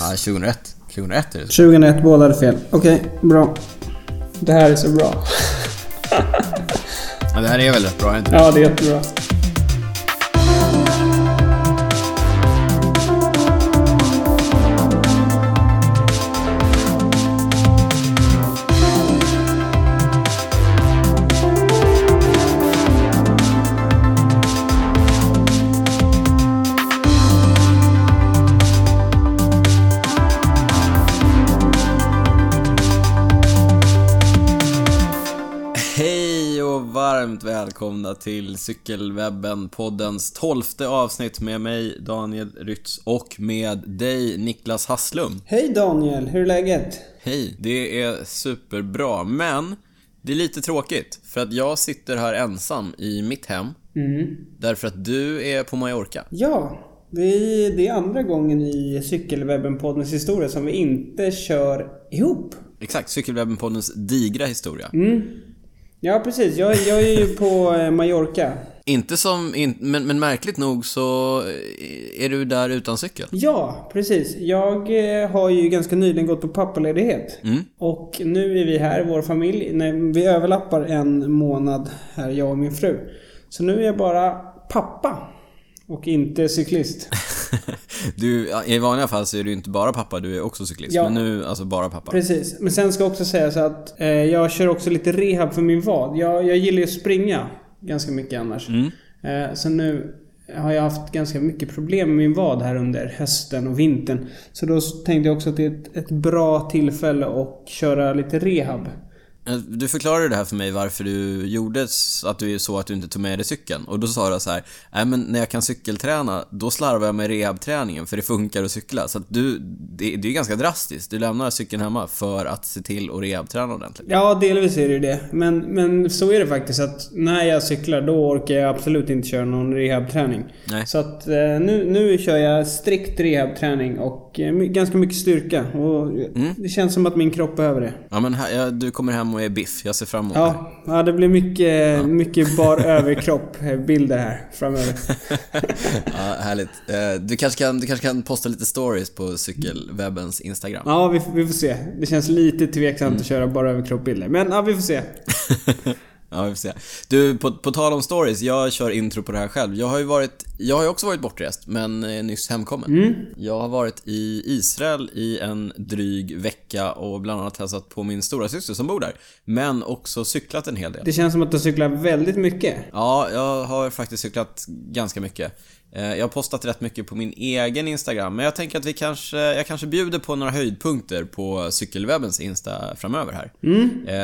Ja, 2001. 2001 är det så. 2001, båda hade fel. Okej, bra. Det här är så bra. Ja, det här är väl rätt bra, är det inte det? Ja, det är jättebra. Välkomna till Cykelwebben-poddens tolfte avsnitt med mig Daniel Rytz och med dig Niklas Hasslum. Hej Daniel, hur är läget? Hej, det är superbra, men det är lite tråkigt för att jag sitter här ensam i mitt hem Mm. därför att du är på Mallorca. Ja, vi, det är andra gången i Cykelwebben-poddens historia som vi inte kör ihop. Exakt, Cykelwebben-poddens digra historia. Mm. Ja, precis. Jag, jag är ju på eh, Mallorca. Inte som, in, men, men märkligt nog så eh, är du där utan cykel. Ja, precis. Jag eh, har ju ganska nyligen gått på pappaledighet. Mm. Och nu är vi här, vår familj. Nej, vi överlappar en månad här, jag och min fru. Så nu är jag bara pappa. Och inte cyklist. Du, I vanliga fall så är du inte bara pappa, du är också cyklist. Ja. Men nu, alltså bara pappa. Precis. Men sen ska också sägas att eh, jag kör också lite rehab för min vad. Jag, jag gillar ju att springa ganska mycket annars. Mm. Eh, så nu har jag haft ganska mycket problem med min vad här under hösten och vintern. Så då tänkte jag också att det är ett, ett bra tillfälle att köra lite rehab. Eh, Du förklarade det här för mig varför du gjorde att du är så att du inte tog med dig cykeln. Och då sa du så här, nej men när jag kan cykelträna, då slarvar jag med rehabträningen för det funkar att cykla. Så att du, det, det är ganska drastiskt. Du lämnar cykeln hemma för att se till att rehabträna ordentligt. Ja, delvis är det ju det. Men, men så är det faktiskt att när jag cyklar då orkar jag absolut inte köra någon rehabträning. Nej. Så att eh, nu, nu kör jag strikt rehabträning och eh, ganska mycket styrka. Och Det känns som att min kropp behöver det. Ja men här, du kommer hem och är biff, jag ser fram emot det. Ja, ja det blir mycket, mycket bar överkropp eh, bilder här framöver. Ja, härligt. Eh, Du kanske, kan, du kanske kan posta lite stories på cykelwebbens Instagram. Ja, vi, vi får se. Det känns lite tveksamt att köra bara överkropp-bilder. Men ja, vi får se. Ja, vi får se. Du, på, på tal om stories, jag kör intro på det här själv. Jag har ju varit, jag har ju också varit bortrest, men är nyss hemkommen. Jag har varit i Israel i en dryg vecka och bland annat hälsat på min stora syster som bor där. Men också cyklat en hel del. Det känns som att du cyklar väldigt mycket. Ja, jag har faktiskt cyklat ganska mycket. Eh, Jag har postat rätt mycket på min egen Instagram, men jag tänker att vi kanske, jag kanske bjuder på några höjdpunkter på cykelwebbens Insta framöver här.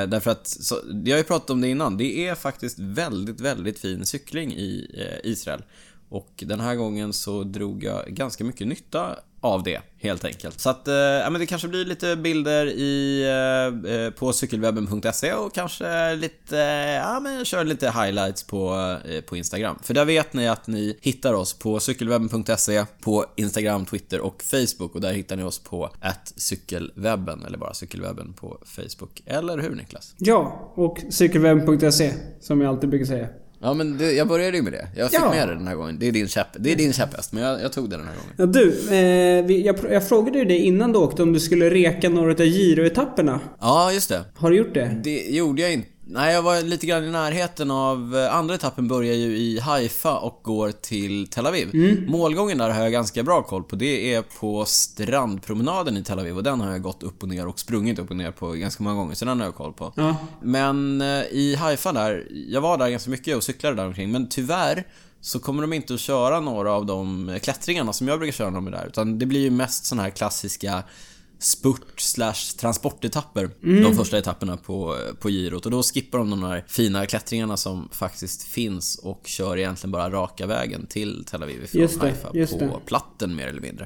Eh, Därför att, så, jag har ju pratat om det innan, det är faktiskt väldigt, väldigt fin cykling i eh, Israel. Och den här gången så drog jag ganska mycket nytta av det, helt enkelt. Så att, eh, ja men det kanske blir lite bilder i, eh, eh på cykelwebben.se och kanske lite, eh, ja men kör lite highlights på, eh, på Instagram. För där vet ni att ni hittar oss på cykelwebben.se, på Instagram, Twitter och Facebook och där hittar ni oss på cykelwebben eller bara cykelwebben på Facebook. Eller hur Niklas? Ja, och cykelwebben.se som jag alltid brukar säga. Ja men det, jag började ju med det. Jag fick Ja. med det den här gången. Det är din käpp, det är din käpphäst, men jag, jag tog det den här gången. Ja, du, eh, jag, jag frågade ju dig innan du åkte om du skulle reka några av Giro-etapperna. Ja, just det. Har du gjort det? Det gjorde jag inte. Nej, jag var lite grann i närheten av... eh, Andra etappen börjar ju i Haifa och går till Tel Aviv. Målgången där har jag ganska bra koll på. Det är på strandpromenaden i Tel Aviv och den har jag gått upp och ner och sprungit upp och ner på ganska många gånger, så den har jag koll på. Ja. Men eh, i Haifa där, jag var där ganska mycket och cyklade där omkring, men tyvärr så kommer de inte att köra några av de klättringarna som jag brukar köra när de är där. Utan det blir ju mest såna här klassiska spurt slash transportetapper de första etapperna på, på girot och då skippar de de här fina klättringarna som faktiskt finns och kör egentligen bara raka vägen till Tel Aviv ifrån Just det, Haifa just på det. platten mer eller mindre.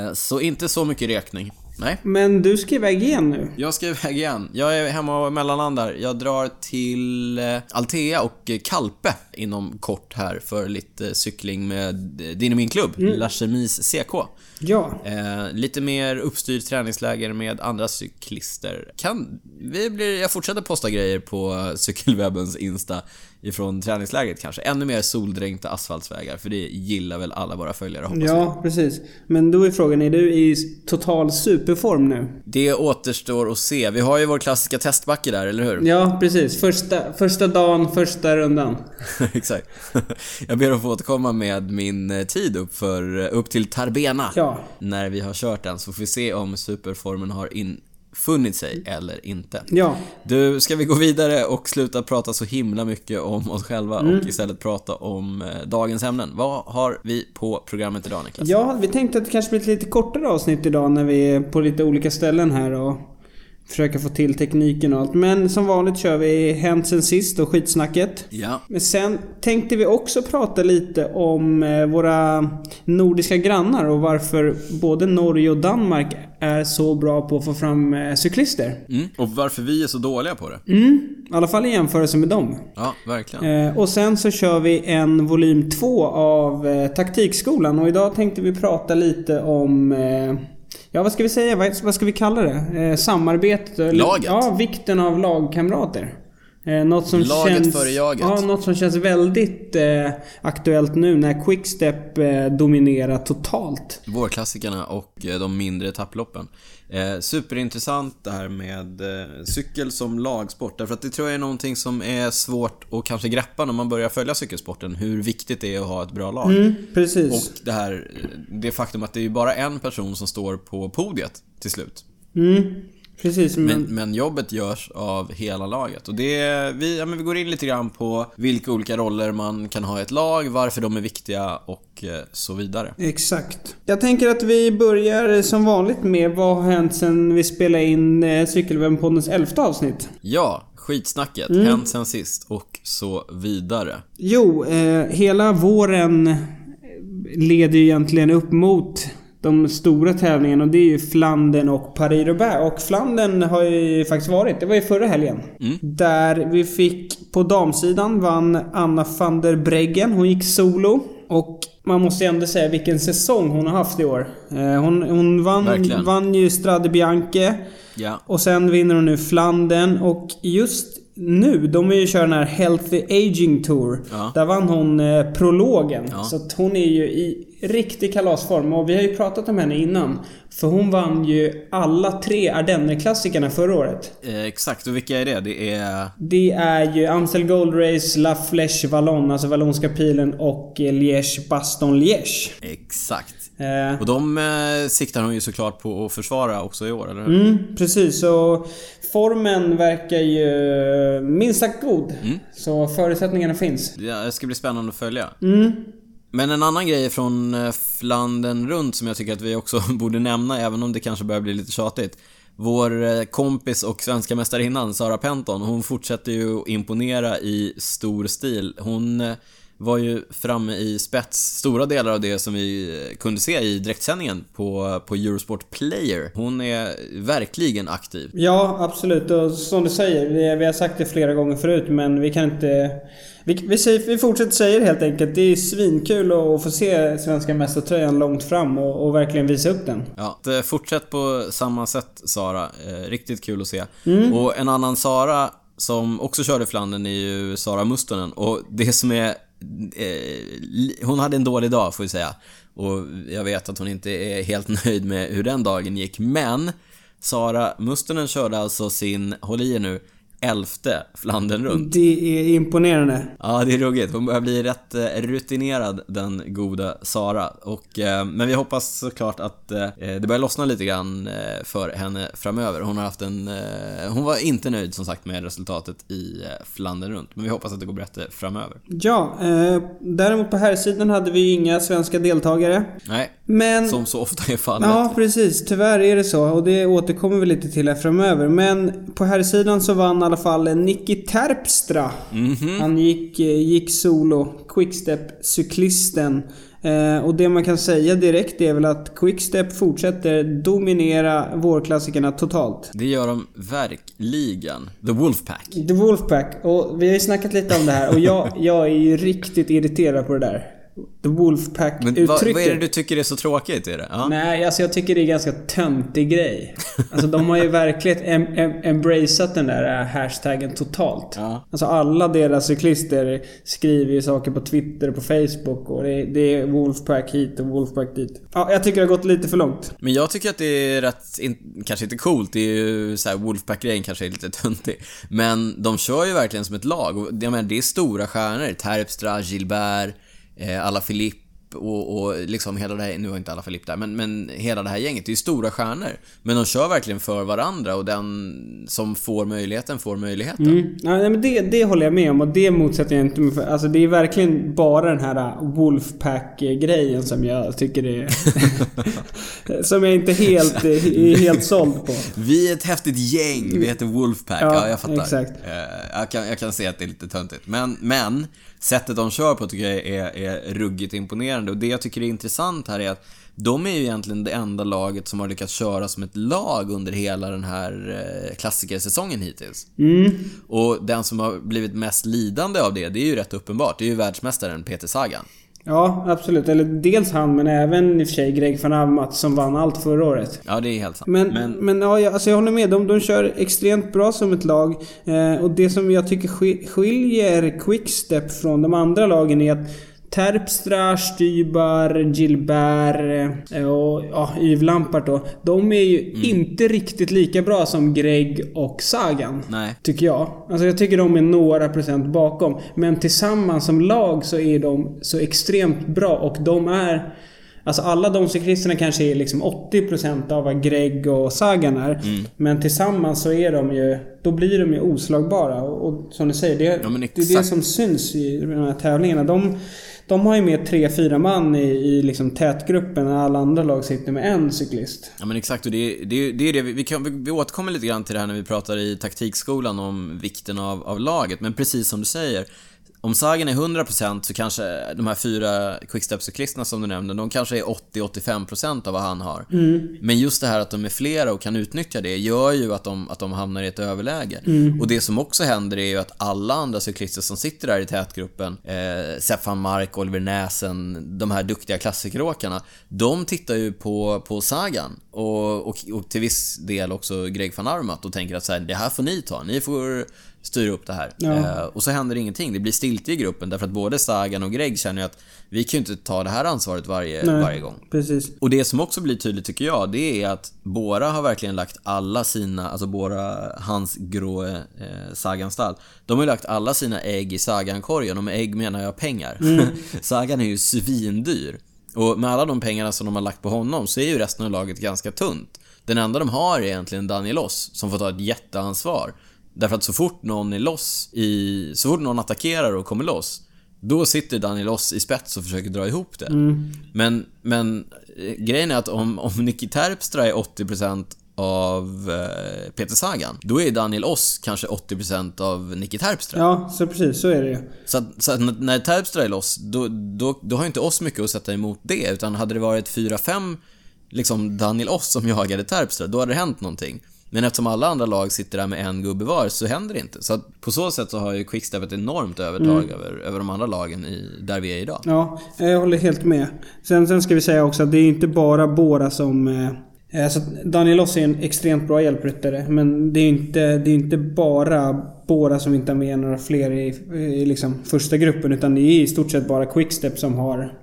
Eh, Så inte så mycket rekning. Nej. Men du ska iväg igen nu. Jag ska iväg igen. Jag är hemma och mellanlandar. Jag drar till eh, Altea och eh, Kalpe inom kort här för lite cykling med eh, din och min klubb, La Chemise CK. Ja. Eh, lite mer uppstyrt träningsläger med andra cyklister. Kan, vi blir, jag fortsätter posta grejer på cykelwebbens Insta ifrån träningslägret kanske. Ännu mer soldränkta asfaltsvägar, för det gillar väl alla våra följare hoppas. Ja, precis. Men då är frågan, är du i total superform nu? Det återstår att se. Vi har ju vår klassiska testbacke där, eller hur? Ja, precis. Första, första dagen, första rundan. Exakt. Jag ber att få återkomma med min eh, tid upp, för, eh, upp till Tarbena. Ja. När vi har kört den, så får vi se om superformen har infunnit sig eller inte. Ja. Du, ska vi gå vidare och sluta prata så himla mycket om oss själva Mm. och istället prata om eh, dagens ämnen? Vad har vi på programmet idag Niklas? Ja, vi tänkte att det kanske blir ett lite kortare avsnitt idag när vi är på lite olika ställen här och försöker få till tekniken och allt. Men som vanligt kör vi Hänt sen sist och skitsnacket. Ja. Men sen tänkte vi också prata lite om eh, våra nordiska grannar och varför både Norge och Danmark är så bra på att få fram eh, cyklister. Mm. Och varför vi är så dåliga på det? Mm, i alla fall i jämförelse med dem. Ja, verkligen. Eh, och sen så kör vi en volym 2 av eh, Taktikskolan och idag tänkte vi prata lite om eh, Ja, vad ska vi säga? Vad, ska vi kalla det? Eh, samarbete? eller- Laget. Ja, vikten av lagkamrater. Eh, något som Laget känns, före jaget. Ja, något som känns väldigt eh, aktuellt nu när Quickstep eh, dominerar totalt. Vårklassikerna och eh, de mindre etapploppen. Eh, superintressant det här med cykel som lagsport. Därför att det tror jag är någonting som är svårt att kanske greppa när man börjar följa cykelsporten. Hur viktigt det är att ha ett bra lag. Mm, precis. Och det här, det faktum att det är bara en person som står på podiet till slut. Mm, precis. Men, Men, men jobbet görs av hela laget. Och det, vi, ja, men vi går in lite grann på vilka olika roller man kan ha i ett lag, varför de är viktiga och eh, så vidare. Exakt. Jag tänker att vi börjar som vanligt med vad har hänt sen vi spelade in eh, Cykelwebben-poddens elfte avsnitt. Ja, skitsnacket, Mm. hänt sen sist och så vidare. Jo, eh, hela våren leder ju egentligen upp mot de stora tävlingarna och det är ju Flandern och Paris-Roubaix. Och Flandern har ju faktiskt varit, det var ju förra helgen. Där vi fick, på damsidan vann Anna van der Breggen. Hon gick solo. Och man måste ju ändå säga vilken säsong hon har haft i år. Eh, hon hon vann, Verkligen. vann ju Strade Bianche. Ja, Och sen vinner hon nu Flandern och just nu, de är ju kör den här Healthy Aging Tour. Ja. Där vann hon eh, prologen. Ja. Så att hon är ju i riktig kalasform. Och vi har ju pratat om henne innan. För hon vann ju alla tre Ardenner-klassikerna förra året. eh, exakt. Och vilka är det? Det är... Det är ju Amstel Gold Race, La Flèche Wallonne, alltså Vallonska pilen och Liège Baston Liège. Exakt. Eh, Och de eh, siktar hon ju såklart på att försvara också i år, eller hur? Mm, precis. Så formen verkar ju minst sagt god. Mm. Så förutsättningarna finns. Ja, Det ska bli spännande att följa. Mm. Men en annan grej från eh, Flandern runt som jag tycker att vi också borde nämna, även om det kanske börjar bli lite tjatigt. Vår eh, kompis och svenska mästarinnan Sara Penton, hon fortsätter ju imponera i stor stil. Hon eh, var ju framme i spets stora delar av det som vi eh, kunde se i direktsändningen på, på Eurosport Player. Hon är verkligen aktiv. Ja, absolut. Och som du säger, vi, vi har sagt det flera gånger förut men vi kan inte... Vi, vi, säger, vi fortsätter säga det helt enkelt. Det är svinkul att få se svenska mästartröjan långt fram och, och verkligen visa upp den. Ja, det- fortsätt på samma sätt Sara. Eh, riktigt kul att se. Och en annan Sara som också körde Flandern är ju Sara Mustonen och det som är... Eh, hon hade en dålig dag får vi säga. Och jag vet att hon inte är helt nöjd med hur den dagen gick, men Sara Mustonen körde alltså sin, håll i er nu, elfte Flandern runt. Det är imponerande. Ja, det är ruggigt. Hon börjar bli rätt eh, rutinerad, den goda Sara. Och, eh, men vi hoppas såklart att eh, det börjar lossna lite grann för henne framöver. Hon har haft en... Eh, hon var inte nöjd som sagt med resultatet i Flandern runt. Men vi hoppas att det går bättre framöver. Ja, däremot på här sidan hade vi inga svenska deltagare. Nej, Men... som så ofta är fallet. Ja, precis. Tyvärr är det så och det återkommer vi lite till här framöver. Men på här sidan så vann i alla fall Nicky Terpstra. Mhm. Han gick, eh, gick solo. Quickstep-cyklisten. Eh, och det man kan säga direkt är väl att Quickstep fortsätter dominera vårklassikerna totalt. Det gör de verkligen. The Wolfpack. The Wolfpack. Och vi har ju snackat lite om det här och jag, jag är ju riktigt irriterad på det där. Wolfpack-uttrycket. vad, vad är det du tycker är så tråkigt i det? Ja. Nej, alltså jag tycker det är en ganska töntig grej. Alltså de har ju verkligen em, em, embraceat den där äh, hashtaggen totalt. Ja. Alltså alla deras cyklister skriver ju saker på Twitter och på Facebook och det är, det är Wolfpack hit och Wolfpack dit. Ja, jag tycker det har gått lite för långt. Men jag tycker att det är rätt, in, kanske inte coolt, det är ju såhär Wolfpack-grejen kanske är lite töntig. Men de kör ju verkligen som ett lag jag menar, det är stora stjärnor. Terpstra, Gilbert, eh, alla Philippe och, och liksom hela det här, nu har inte alla Philippe där, men, men hela det här gänget, det är ju stora stjärnor. Men de kör verkligen för varandra och den som får möjligheten får möjligheten. Mm. Ja, men det, det håller jag med om och det motsätter jag inte mig för. Alltså det är verkligen bara den här äh, Wolfpack-grejen som jag tycker är... som jag inte helt, är helt såld på. Vi är ett häftigt gäng, vi heter Wolfpack. Ja, Ja, jag fattar. exakt. Eh, Jag kan, jag kan se att det är lite töntigt. Men, men sättet de kör på tycker jag är, är ruggigt imponerande. Och det jag tycker är intressant här är att de är ju egentligen det enda laget som har lyckats köra som ett lag under hela den här eh, klassikersäsongen hittills. Mm. Och den som har blivit mest lidande av det, det är ju rätt uppenbart. Det är ju världsmästaren Peter Sagan. Ja, absolut. Eller dels han, men även i och för sig Greg van Avermaet som vann allt förra året. Ja, det är helt sant. Men, men, ja, jag, alltså jag håller med. De, de kör extremt bra som ett lag. Eh, och det som jag tycker ski- skiljer Quickstep från de andra lagen är att Terpstra, Stybar, Gilbert eh, och ja, Yves Lampart då. De är ju Mm. inte riktigt lika bra som Greg och Sagan. Nej. Tycker jag. Alltså jag tycker de är några procent bakom. Men tillsammans som lag så är de så extremt bra och de är... Alltså alla de cyklisterna kanske är liksom 80% av vad Greg och Sagan är. Mm. Men tillsammans så är de ju... Då blir de ju oslagbara. Och, och som du säger, det, Ja, det är det som syns i de här tävlingarna. De, de har ju med 3-4 man i, i liksom tätgruppen när alla andra lag sitter med en cyklist. Ja men exakt och det, är- det, det är det vi, vi, kan, vi, vi återkommer lite grann till det här när vi pratar i taktikskolan om vikten av, av laget. Men precis som du säger, om Sagan är 100% så kanske de här fyra quickstep-cyklisterna som du nämnde, de kanske är 80-85% av vad han har. Men just det här att de är flera och kan utnyttja det gör ju att de, att de hamnar i ett överläge. Och det som också händer är ju att alla andra cyklister som sitter där i tätgruppen, eh, Sepp van Mark, Oliver Näsen, de här duktiga klassikeråkarna, de tittar ju på, på Sagan och, och, och till viss del också Greg van Avermaet och tänker att så här, det här får ni ta, ni får styra upp det här. Ja. Eh, och så händer ingenting, det blir stiltje i gruppen därför att både Sagan och Greg känner ju att vi kan ju inte ta det här ansvaret varje, Nej. varje gång. Precis. Och det som också blir tydligt tycker jag, det är att Bora har verkligen lagt alla sina, alltså Bora, hans grå eh, Sagan-stall. De har ju lagt alla sina ägg i Sagan-korgen och med ägg menar jag pengar. Sagan är ju svindyr. Och med alla de pengarna som de har lagt på honom så är ju resten av laget ganska tunt. Den enda de har är egentligen Daniel Oss som får ta ett jätteansvar. Därför att så fort någon är loss i, så fort någon attackerar och kommer loss då sitter Daniel Oss i spets och försöker dra ihop det. Men, men eh, grejen är att om, om Nicky Terpstra är 80% av eh, Peter Sagan, då är Daniel Oss kanske 80% av Nicky Terpstra. Ja, så precis. Så är det ju. Så, så när Terpstra är loss, då, då, då har inte oss mycket att sätta emot det. Utan hade det varit 4-5 liksom Daniel Oss som jagade Terpstra, då hade det hänt någonting. Men eftersom alla andra lag sitter där med en gubbe var så händer det inte. Så att på så sätt så har ju Quickstep ett enormt övertag över, över de andra lagen i, där vi är idag. Ja, jag håller helt med. Sen, sen ska vi säga också att det är inte bara Bora som... Eh, alltså Daniel Oss är en extremt bra hjälpryttare. Men det är inte, det är inte bara Bora som inte har med några fler i, i liksom första gruppen. Utan det är i stort sett bara Quickstep som har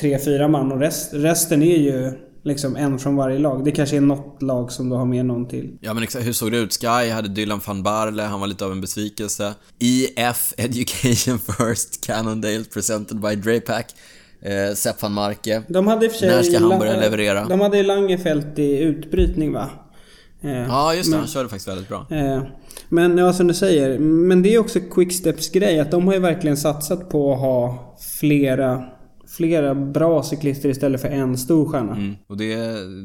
tre, fyra man. Och rest, resten är ju liksom en från varje lag. Det kanske är något lag som du har med någon till. Ja men exakt, hur såg det ut? Sky hade Dylan van Barle, han var lite av en besvikelse. EF Education First, Cannondale presented by Drapack. Eh, Sepp van Marke. De hade i och för sig... När ska han börja leverera? De hade Langefelt i utbrytning va? Eh, Ja just det, men- han körde faktiskt väldigt bra. Eh, Men ja, som du säger. Men det är också Quicksteps grej att de har ju verkligen satsat på att ha flera, flera bra cyklister istället för en stor stjärna. Mm. Och det,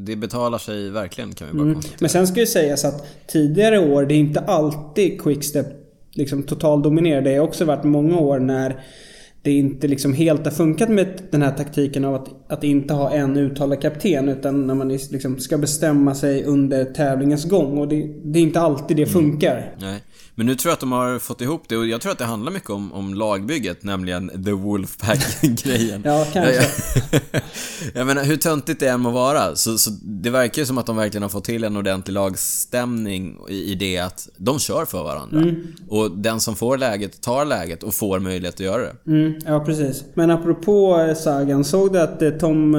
det betalar sig verkligen kan vi bara Mm. Men sen ska ju sägas att tidigare år, det är inte alltid Quickstep liksom totaldominerar. Det har också varit många år när det inte liksom helt har funkat med den här taktiken av att, att inte ha en uttalad kapten utan när man liksom ska bestämma sig under tävlingens gång. Och det, det är inte alltid det funkar. Nej. Men nu tror jag att de har fått ihop det och jag tror att det handlar mycket om, om lagbygget, nämligen The Wolfpack-grejen. Ja, kanske. Jag, menar, hur töntigt det än må vara, så, så det verkar ju som att de verkligen har fått till en ordentlig lagstämning i, i det att de kör för varandra. Mm. Och den som får läget, tar läget och får möjlighet att göra det. Mm, ja, precis. Men apropå eh, sagan, såg du att eh, Tom...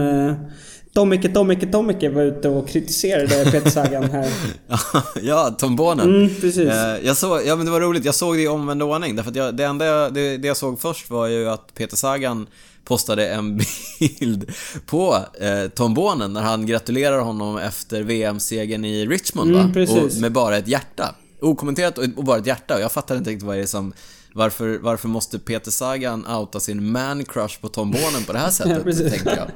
Tommike, Tommike, Tommike var ute och kritiserade Peter Sagan här. ja, Tom Bonen. Mm, precis. Eh, jag såg, ja men det var roligt, jag såg det i omvänd ordning. Därför att jag, det enda jag, det, det jag såg först var ju att Peter Sagan postade en bild på eh, Tom Bonen när han gratulerar honom efter VM-segern i Richmond Mm, va? Och med bara ett hjärta. Okommenterat och, och bara ett hjärta. Och jag fattar inte riktigt vad det är som... Varför, varför måste Peter Sagan outa sin man-crush på Tom Bonen på det här sättet? precis. tänkte jag.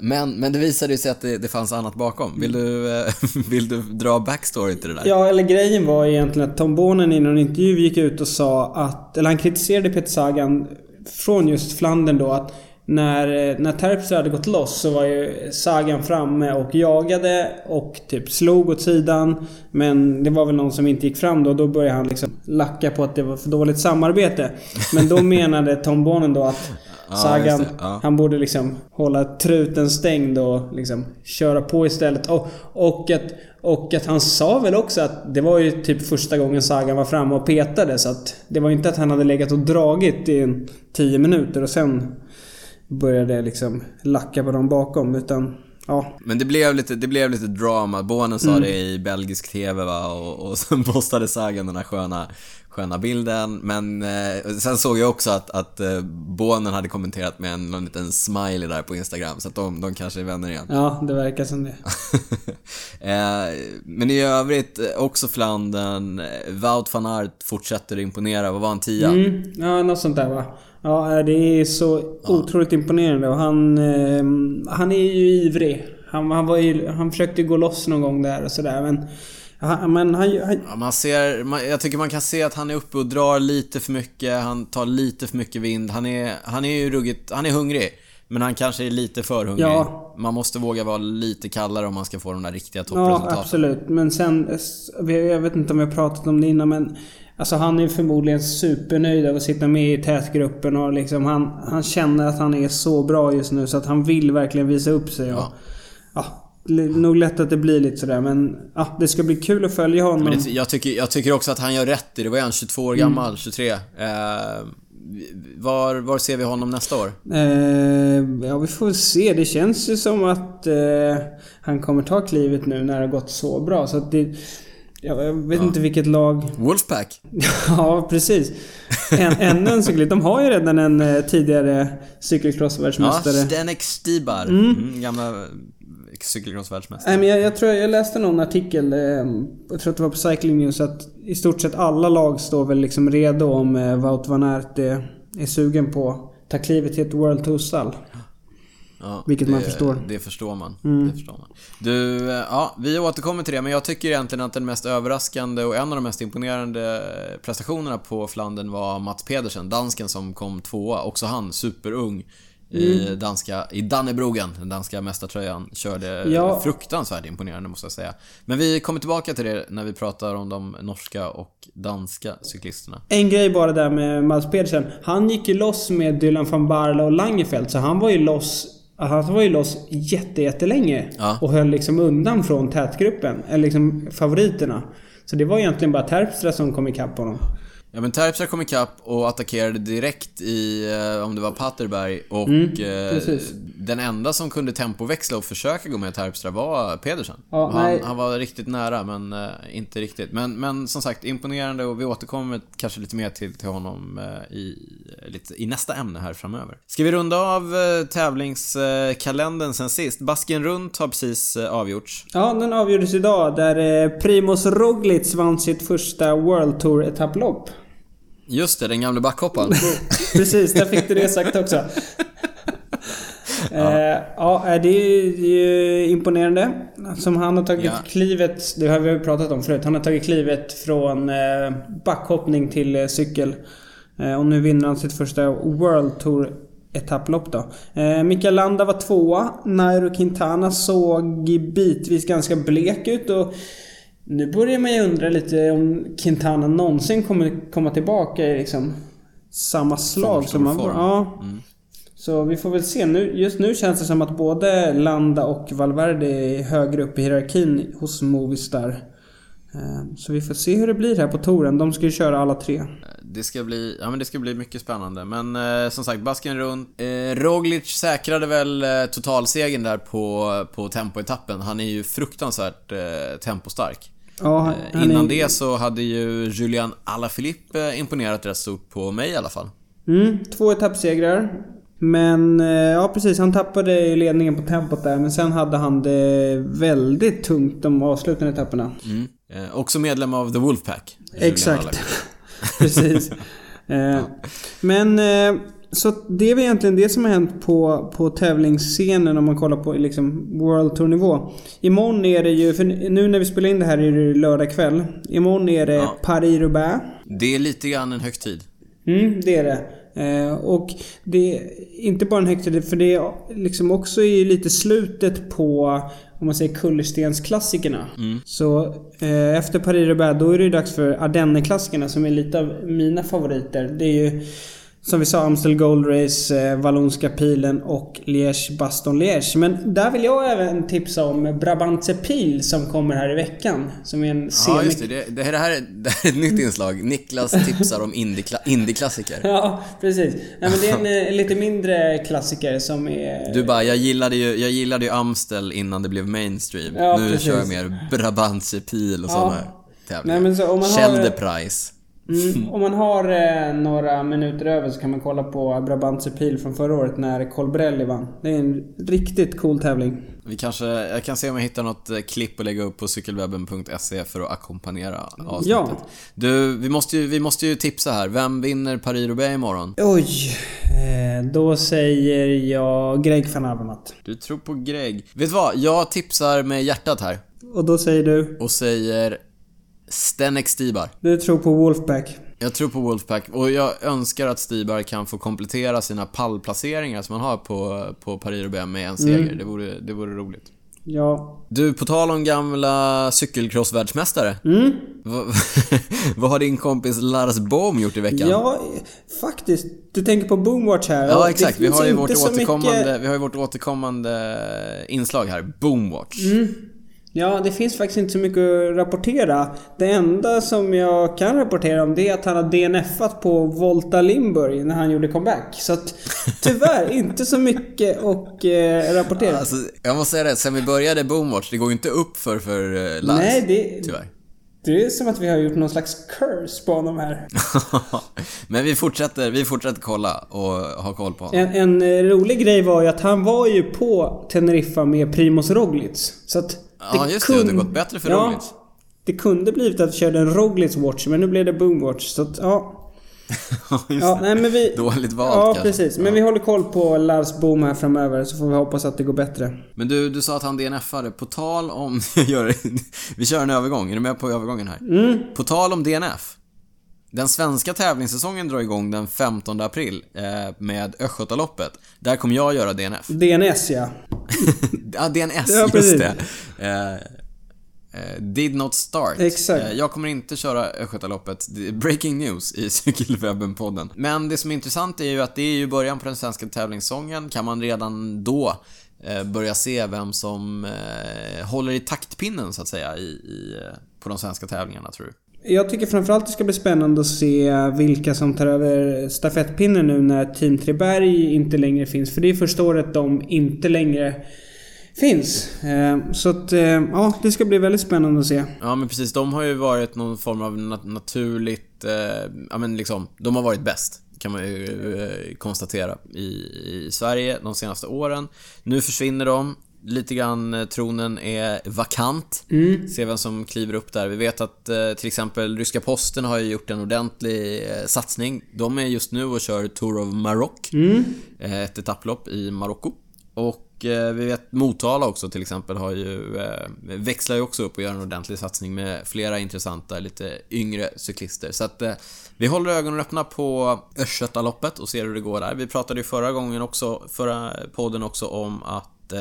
Men, men det visade ju sig att det, det fanns annat bakom. Vill du, eh, vill du dra backstory till det där? Ja, eller grejen var egentligen att Tom Bonen i någon intervju gick ut och sa att... Eller han kritiserade Peter Sagan från just Flandern då att när, eh, när Terpstra hade gått loss så var ju Sagan framme och jagade och typ slog åt sidan. Men det var väl någon som inte gick fram då och då började han liksom lacka på att det var för dåligt samarbete. Men då menade Tom Bonen då att Ja, Sagan, det. Ja. han borde liksom hålla truten stängd och liksom köra på istället. Och, och, att, och att han sa väl också att det var ju typ första gången Sagan var framme och petade. Så att det var inte att han hade legat och dragit i en 10 minuter och sen började liksom lacka på dem bakom. Utan ja, Men det blev lite, det blev lite drama. Bonen sa det i belgisk TV va och, och sen postade Sagan den här sköna, sköna bilden. Men eh, sen såg jag också att, att eh, Bonen hade kommenterat med en, någon liten smiley där på Instagram. Så att de, de kanske är vänner igen. ja det verkar som det. eh, men i övrigt, eh, också Flandern. eh, Wout van Aert fortsätter imponera. Vad var han? Tia? Mm, ja, något sånt där va. Ja, det är så otroligt imponerande och han... Eh, han är ju ivrig. Han, han, var ju, han försökte gå loss någon gång där och sådär men... Han, men han, han, Ja, man ser, man, jag tycker man kan se att han är uppe och drar lite för mycket, han tar lite för mycket vind. Han är, han är ju ruggigt, han är hungrig. Men han kanske är lite för hungrig. Ja. Man måste våga vara lite kallare om man ska få de där riktiga ja, toppresultaten. absolut. Men sen... eh, Jag vet inte om vi har pratat om det innan men... Alltså han är förmodligen supernöjd av att sitta med i tätgruppen och liksom han, han känner att han är så bra just nu så att han vill verkligen visa upp sig. Och, Ja. ja, nog lätt att det blir lite sådär men... Ja, det ska bli kul att följa honom. Men det, jag, tycker, jag tycker också att han gör rätt i det. Vad är han? 22 år Mm. gammal? 23? Eh, var, var ser vi honom nästa år? Eh, ja, vi får se. Det känns ju som att eh, han kommer ta klivet nu när det har gått så bra. Så att det... Jag, vet inte vilket lag... Wolfpack? ja, precis. En, ännu en cyklist. De har ju redan en eh, tidigare Ja, cykelcrossvärldsmästare. Stenek Stibar. Mm, gamla cykelcrossvärldsmästare. Nej, men jag, jag tror jag läste någon artikel, eh, jag tror att det var på Cycling News, att i stort sett alla lag står väl liksom redo om eh, Wout van Aert är, är sugen på att ta klivet till ett World Tour-stall. Ja, Vilket det, man förstår. Mm. Det förstår man. Det förstår man. Du, eh, ja, vi återkommer till det, men jag tycker egentligen att den mest överraskande och en av de mest imponerande prestationerna på Flandern var Mats Pedersen, dansken som kom tvåa. Också han, superung. I, Mm. danska, I Dannebrogen, den danska mästartröjan, körde Ja. fruktansvärt imponerande måste jag säga. Men vi kommer tillbaka till det när vi pratar om de norska och danska cyklisterna. En grej bara där med Mats Pedersen. Han gick ju loss med Dylan van Barle och Langefeld, så han var ju loss han var ju loss jätte, jättelänge Ja. och höll liksom undan från tätgruppen. Eller liksom favoriterna. Så det var egentligen bara Terpstra som kom ikapp honom. Ja men Terpstra kom ikapp och attackerade direkt i, eh, om det var Paterberg och Mm, eh, den enda som kunde tempoväxla och försöka gå med Terpstra var Pedersen. Ja, han, han var riktigt nära men eh, inte riktigt. Men, men som sagt, imponerande och vi återkommer kanske lite mer till, till honom eh, i, lite, i nästa ämne här framöver. Ska vi runda av tävlingskalendern sen sist? Basken runt har precis avgjorts. Ja, den avgjordes idag där Primoz Roglic vann sitt första World Tour etapplopp. Just det, den gamle backhopparen. Precis, där fick du det sagt också. ja. ja, eh, det är ju imponerande. Som han har tagit Ja. klivet, det har vi pratat om förut. Han har tagit klivet från eh, backhoppning till eh, cykel. Eh, och nu vinner han sitt första World Tour etapplopp då. Eh, Mikael Landa var tvåa. Nairo Quintana såg bitvis ganska blek ut och nu börjar man ju undra lite om Quintana någonsin kommer komma tillbaka i liksom samma slag som han var. Ja. Mm. Så vi får väl se. Nu, just nu känns det som att både Landa och Valverde är högre upp i hierarkin hos Movistar. Eh, Så vi får se hur det blir här på touren. De ska ju köra alla tre. Det ska bli, ja men det ska bli mycket spännande. Men eh, som sagt, basken runt. Eh, Roglic säkrade väl eh, totalsegern där på, på tempoetappen. Han är ju fruktansvärt eh, tempostark. Ja, Eh, Innan är- det så hade ju Julian Alaphilippe eh, imponerat rätt stort på mig i alla fall. Mm, två etappsegrar. Men eh, ja precis, han tappade ledningen på tempot där. Men sen hade han det väldigt tungt de avslutande etapperna. Mm. Eh, också medlem av The Wolfpack. Exakt. Precis. Eh, men eh, så det är väl egentligen det som har hänt på, på tävlingsscenen om man kollar på liksom World Tour nivå. Imorgon är det ju, för nu när vi spelar in det här är det lördag kväll. Imorgon är det Ja. Paris-Roubaix. Det är lite grann en högtid. Mm, det är det. Eh, och det är inte bara en högtid, för det är liksom också i lite slutet på, om man säger kullerstensklassikerna. Så eh, efter Paris-Roubaix, då är det ju dags för Ardennerklassikerna som är lite av mina favoriter. Det är ju som vi sa, Amstel Gold Race, eh, Vallonska Pilen och Liège Baston Liège. Men där vill jag även tipsa om Brabantse Pil som kommer här i veckan. Som är en Ja, semi... just det. Det, det, här, det, här är, det här är ett nytt inslag. Niklas tipsar om indie-kla- indie-klassiker. Ja, precis. Nej, men det är en, eh, lite mindre klassiker som är... Du bara, jag gillade ju, jag gillade ju Amstel innan det blev mainstream. Ja, nu precis. kör jag mer Brabantse Pil och Ja. sådana tävlingar. Nej, men så om man har- Schelde-Price. Mm, om man har eh, några minuter över så kan man kolla på Brabantse Pil från förra året när Colbrelli vann. Det är en riktigt cool tävling. Vi kanske, jag kan se om jag hittar något eh, klipp att lägga upp på cykelwebben.se för att ackompanjera avsnittet. Ja. Du, vi måste, ju, vi måste ju tipsa här. Vem vinner Paris-Roubaix imorgon? Oj! Eh, då säger jag Greg van Avermaet. Du tror på Greg. Vet du vad? Jag tipsar med hjärtat här. Och då säger du? Och säger Stenek Stibar. Du tror på Wolfpack. Jag tror på Wolfpack och jag önskar att Stibar kan få komplettera sina pallplaceringar som han har på, på Paris-Roubaix med en seger. Det, vore, det vore roligt. Ja. Du, på tal om gamla cykelcrossvärldsmästare. Mm. Vad, vad har din kompis Lars Bohm gjort i veckan? Ja, faktiskt. Du tänker på Boomwatch här? Ja, exakt. Vi har, ju vårt återkommande, mycket- vi har ju vårt återkommande inslag här. Boomwatch. Ja, det finns faktiskt inte så mycket att rapportera. Det enda som jag kan rapportera om det är att han har DNFat på Volta Limburg när han gjorde comeback. Så att tyvärr, inte så mycket att eh, rapportera. Alltså, jag måste säga det, sen vi började Boomwatch, det går ju inte upp för, för eh, Lars. Nej, det, Tyvärr. det är som att vi har gjort någon slags curse på honom här. Men vi fortsätter, vi fortsätter kolla och ha koll på honom. En, en eh, rolig grej var ju att han var ju på Teneriffa med Primoz Roglic. Så att Ja, just det. Det har gått bättre för Roglic. Det kunde blivit att vi körde en Roglic watch, men nu blev det Boomwatch. Så att, ja. Ja nej, men vi, Dåligt valt Ja, kanske. precis. Men vi håller koll på Lars Boom här framöver, så får vi hoppas att det går bättre. Men du, du sa att han DNFade. På tal om... vi kör en övergång. Är du med på övergången här? Mm. På tal om DNF. Den svenska tävlingssäsongen drar igång den 15 april eh, med Östgötaloppet. Där kommer jag göra DNF. DNS ja. Ja, DNS, Ja, just det. Eh, eh, did not start. Exakt. Eh, jag kommer inte köra Östgötaloppet. Breaking news i Cykelwebben-podden. Men det som är intressant är ju att det är ju början på den svenska tävlingssäsongen. Kan man redan då eh, börja se vem som eh, håller i taktpinnen så att säga i, i, på de svenska tävlingarna tror du? Jag tycker framförallt det ska bli spännande att se vilka som tar över stafettpinnen nu när Team Treberg inte längre finns. För det är första året de inte längre finns. Ehm, så att, ehm, ja, det ska bli väldigt spännande att se. Ja men precis, de har ju varit någon form av nat- naturligt, eh, ja men liksom, de har varit bäst. Kan man ju eh, konstatera i, i Sverige de senaste åren. Nu försvinner de. Lite grann eh, tronen är vakant. Se vem som kliver upp där. Vi vet att eh, till exempel ryska posten har ju gjort en ordentlig eh, satsning. De är just nu och kör Tour of Maroc. Eh, ett etapplopp i Marocko. Och vi vet Motala också till exempel har ju, växlar ju också upp och gör en ordentlig satsning med flera intressanta, lite yngre cyklister. Så att vi håller ögonen öppna på Östgötaloppet och ser hur det går där. Vi pratade ju förra gången också, förra podden också om att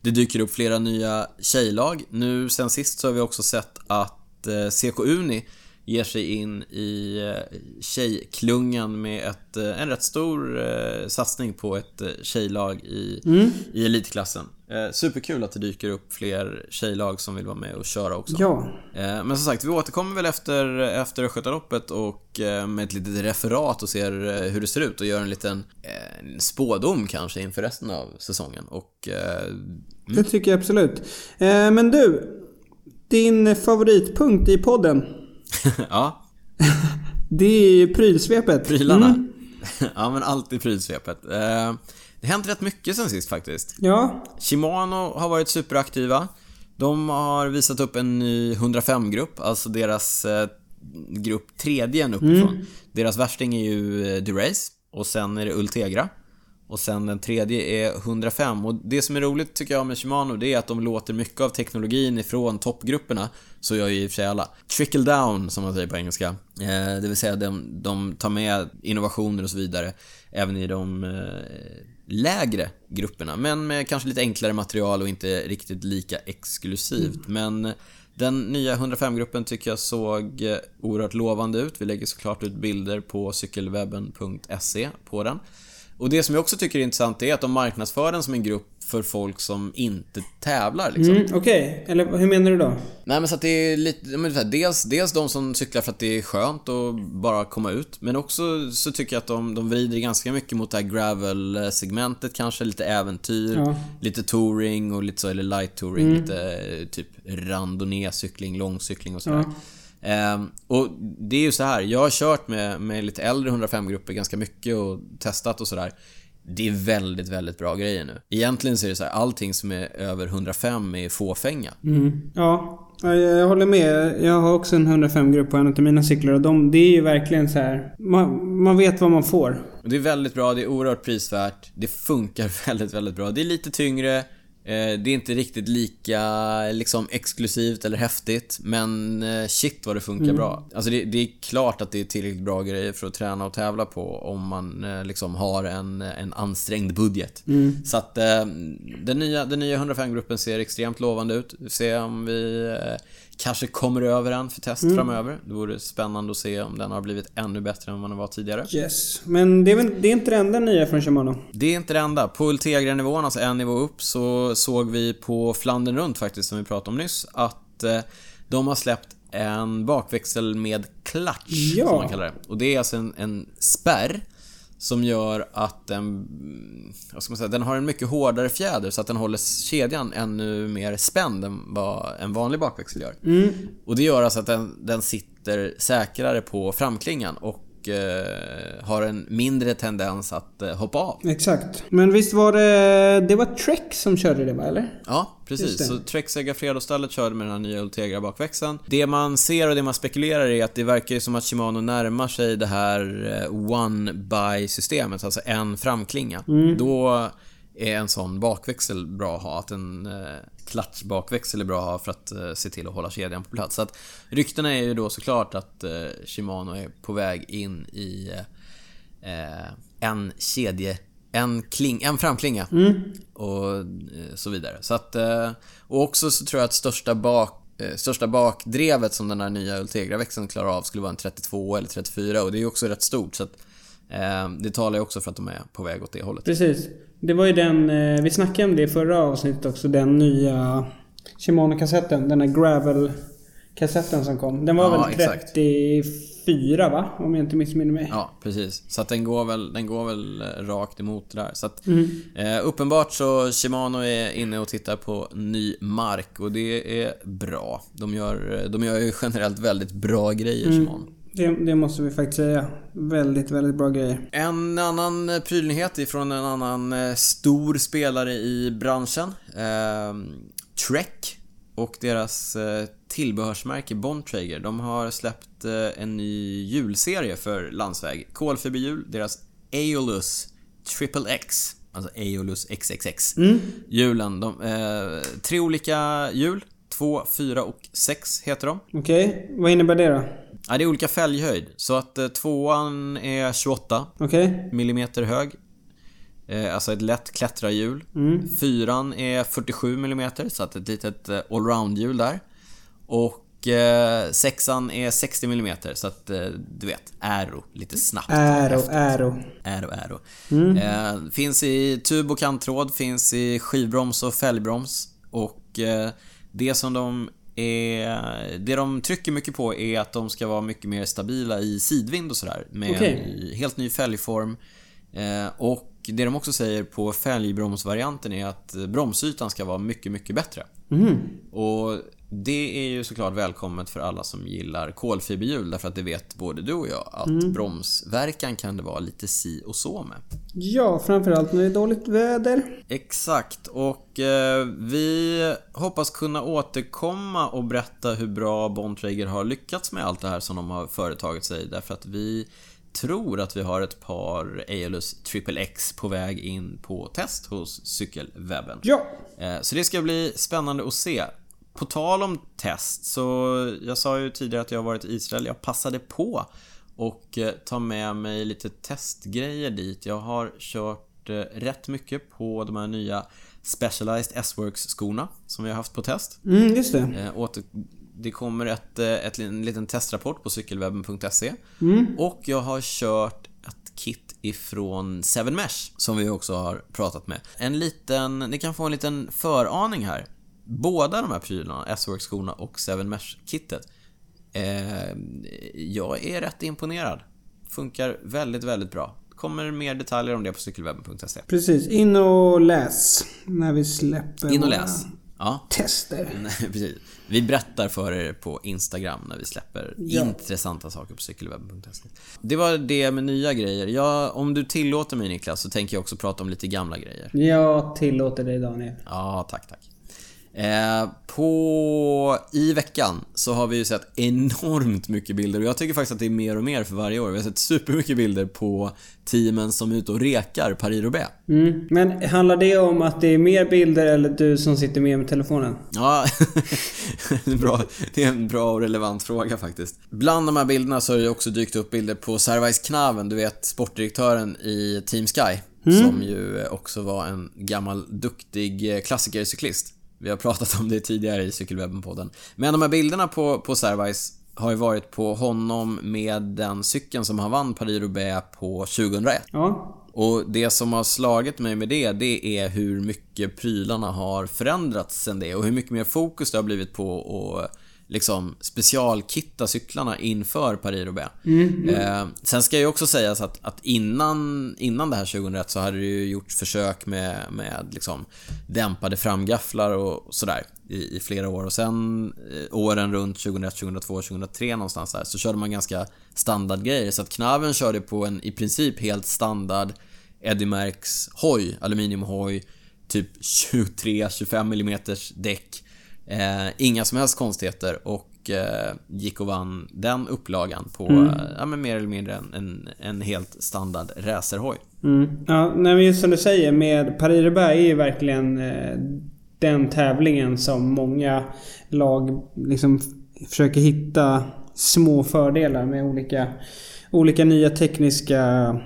det dyker upp flera nya tjejlag. Nu sen sist så har vi också sett att eh, CK Uni ger sig in i eh, tjejklungan med ett, eh, en rätt stor satsning på ett tjejlag i, mm. i elitklassen. Superkul att det dyker upp fler tjejlag som vill vara med och köra också. Ja. Men som sagt, vi återkommer väl efter, efter Östgötaloppet och med ett litet referat och ser hur det ser ut och gör en liten en spådom kanske inför resten av säsongen. Och, mm. Det tycker jag absolut. Men du, din favoritpunkt i podden? ja. det är ju prylsvepet. Prylarna. Mm. ja, men alltid prylsvepet. Det har hänt rätt mycket sen sist faktiskt. Ja. Shimano har varit superaktiva. De har visat upp en ny 105-grupp, alltså deras eh, grupp tredje uppifrån. Mm. Deras värsting är ju eh, Durace och sen är det Ultegra. Och sen den tredje är 105 och det som är roligt tycker jag med Shimano det är att de låter mycket av teknologin ifrån toppgrupperna, så gör ju i och för sig alla, trickle down som man säger på engelska. Eh, det vill säga de, de tar med innovationer och så vidare även i de eh, lägre grupperna, men med kanske lite enklare material och inte riktigt lika exklusivt. Mm. Men den nya 105-gruppen tycker jag såg eh, oerhört lovande ut. Vi lägger såklart ut bilder på cykelwebben.se på den. Och det som jag också tycker är intressant är att de marknadsför den som en grupp för folk som inte tävlar liksom. Mm, Okej, okay. eller hur menar du då? Nej men så att det är lite, dels, dels de som cyklar för att det är skönt att bara komma ut. Men också så tycker jag att de, de vrider ganska mycket mot det här gravel-segmentet kanske. Lite äventyr, ja. lite touring och lite så, eller light touring. Mm. Lite typ randonnée-cykling, långcykling och sådär. Ja. Um, och det är ju så här, jag har kört med, med lite äldre 105-grupper ganska mycket och testat och sådär. Det är väldigt, väldigt bra grejer nu. Egentligen så är det så här, allting som är över 105 är fåfänga. Mm. Ja, jag håller med. Jag har också en 105-grupp på en av mina cyklar och de, det är ju verkligen så här. Man, man vet vad man får. Det är väldigt bra, det är oerhört prisvärt. Det funkar väldigt, väldigt bra. Det är lite tyngre. Eh, det är inte riktigt lika liksom exklusivt eller häftigt, men eh, shit vad det funkar mm. bra. Alltså det, det, är klart att det är tillräckligt bra grejer för att träna och tävla på om man eh, liksom har en, en ansträngd budget. Mm. Så att den nya, den nya 105-gruppen ser extremt lovande ut. Se om vi kanske kommer över den för test mm. framöver. Det vore spännande att se om den har blivit ännu bättre än vad den var tidigare. Yes. Men det är, väl, det är inte det enda nya från Shimano? Det är inte det enda. På Ultegra-nivån, alltså en nivå upp, så såg vi på Flandern runt faktiskt, som vi pratade om nyss, att eh, de har släppt en bakväxel med clutch, ja. som man kallar det. Och det är alltså en, en spärr som gör att den, vad ska man säga, den har en mycket hårdare fjäder så att den håller kedjan ännu mer spänd än vad en vanlig bakväxel gör. Mm. Och det gör alltså att den, den sitter säkrare på framklingan och och eh, har en mindre tendens att eh, hoppa av. Exakt. Men visst var det... Det var Trek som körde det va, eller? Ja, precis. Så Trek Segafredo-stallet körde med den här nya Ultegra bakväxeln. Det man ser och det man spekulerar är att det verkar ju som att Shimano närmar sig det här eh, one-by-systemet, alltså en framklinga. Mm. Då är en sån bakväxel bra att ha. Att en eh, klatschbakväxel är bra att ha för att eh, se till att hålla kedjan på plats. Så att ryktena är ju då såklart att eh, Shimano är på väg in i eh, en kedje en, kling, en framklinga mm. och eh, så vidare. Så att, eh, och också så tror jag att största bak eh, största bakdrevet som den här nya Ultegra-växeln klarar av skulle vara en 32 eller 34 och det är ju också rätt stort så att det talar ju också för att de är på väg åt det hållet. Precis. Det var ju den, eh, vi snackade om det i förra avsnittet också, den nya Shimano-kassetten. Den här Gravel-kassetten som kom. Den var ja, väl 34 va? Om jag inte missminner mig. Ja, precis. Så att den går väl, den går väl eh, rakt emot det där. Så att, mm. eh, uppenbart så Shimano är inne och tittar på ny mark och det är bra. De gör, de gör ju generellt väldigt bra grejer, mm. Shimano. Det, det, måste vi faktiskt säga. Väldigt, väldigt bra grejer. En annan prylnyhet ifrån en annan eh, stor spelare i branschen. Eh, Trek och deras eh, tillbehörsmärke Bontrager. De har släppt eh, en ny hjulserie för landsväg. Kolfiberhjul, deras Aeolus Triple X. Alltså Aeolus XXX. Mm. Hjulen, de, eh, tre olika hjul. 2, 4 och 6 heter de. Okej, vad innebär det då? Ja, det är olika fälghöjd. Så att eh, tvåan är 28 Okej? millimeter hög. Eh, alltså ett lätt klättrarhjul. Fyran är 47 millimeter, så att ett litet eh, allround-hjul där. Och eh, sexan är 60 millimeter, så att eh, du vet, aero. Lite snabbt. Aero, aero. Aero, aero. Eh, finns i tub och kanttråd, finns i skivbroms och fälgbroms. Och eh, det som de är, det de trycker mycket på är att de ska vara mycket mer stabila i sidvind och sådär. Med Okej. en helt ny fälgform. Eh, och det de också säger på fälgbromsvarianten är att eh, bromsytan ska vara mycket, mycket bättre. Och det är ju såklart välkommet för alla som gillar kolfiberhjul därför att det vet både du och jag att bromsverkan kan det vara lite si och så med. Ja, framförallt när det är dåligt väder. Exakt, och eh, vi hoppas kunna återkomma och berätta hur bra Bontrager har lyckats med allt det här som de har företagit sig därför att vi tror att vi har ett par Aeolus Triple X på väg in på test hos Cykelwebben. Ja. Eh, Så det ska bli spännande att se. På tal om test, så jag sa ju tidigare att jag har varit i Israel. Jag passade på och eh, ta med mig lite testgrejer dit. Jag har kört eh, rätt mycket på de här nya Specialized S-Works-skorna som vi har haft på test. Mm, just det. Eh, åter, det kommer ett, ett, en liten testrapport på cykelwebben.se. Och jag har kört ett kit ifrån 7mesh som vi också har pratat med. En liten, ni kan få en liten föraning här. Båda de här prylarna, S-Works-skorna och 7mesh-kittet. Eh, jag är rätt imponerad. Funkar väldigt, väldigt bra. Kommer mer detaljer om det på cykelwebben.se. Precis. In och läs när vi släpper In och läs. Ja. tester. Nej, precis. Vi berättar för er på Instagram när vi släpper Ja. intressanta saker på cykelwebben.se. Det var det med nya grejer. Jag, om du tillåter mig Niklas så tänker jag också prata om lite gamla grejer. Jag tillåter dig Daniel. Ja, tack, tack. Eh, på... I veckan så har vi ju sett enormt mycket bilder och jag tycker faktiskt att det är mer och mer för varje år. Vi har sett supermycket bilder på teamen som är ute och rekar Paris-Roubaix. Mm. Men handlar det om att det är mer bilder eller du som sitter med med telefonen? Ja, bra. det är en bra och relevant fråga faktiskt. Bland de här bilderna så har det också dykt upp bilder på Servais Knaven, du vet sportdirektören i Team Sky. Som ju också var en gammal duktig eh, klassikercyklist. Vi har pratat om det tidigare i Cykelwebben-podden. Men de här bilderna på, på Servais har ju varit på honom med den cykeln som han vann Paris-Roubaix på 2001. Ja. Och det som har slagit mig med det, det är hur mycket prylarna har förändrats sen det och hur mycket mer fokus det har blivit på att liksom specialkitta cyklarna inför Paris-Roubaix. Eh, sen ska ju också sägas att, att innan, innan det här 2001 så hade det ju gjort försök med, med liksom dämpade framgafflar och sådär i, i flera år och sen eh, åren runt 2001, 2002, 2003 någonstans där så körde man ganska standardgrejer så att Knaven körde på en i princip helt standard Eddie Merckx hoj, aluminiumhoj, typ 23-25 mm däck. Eh, inga som helst konstigheter och eh, gick och vann den upplagan på eh, ja, men mer eller mindre en, en, en helt standard racerhoj. Mm. Ja, men just som du säger med Paris-Roubaix är ju verkligen eh, den tävlingen som många lag liksom försöker hitta små fördelar med olika, olika nya tekniska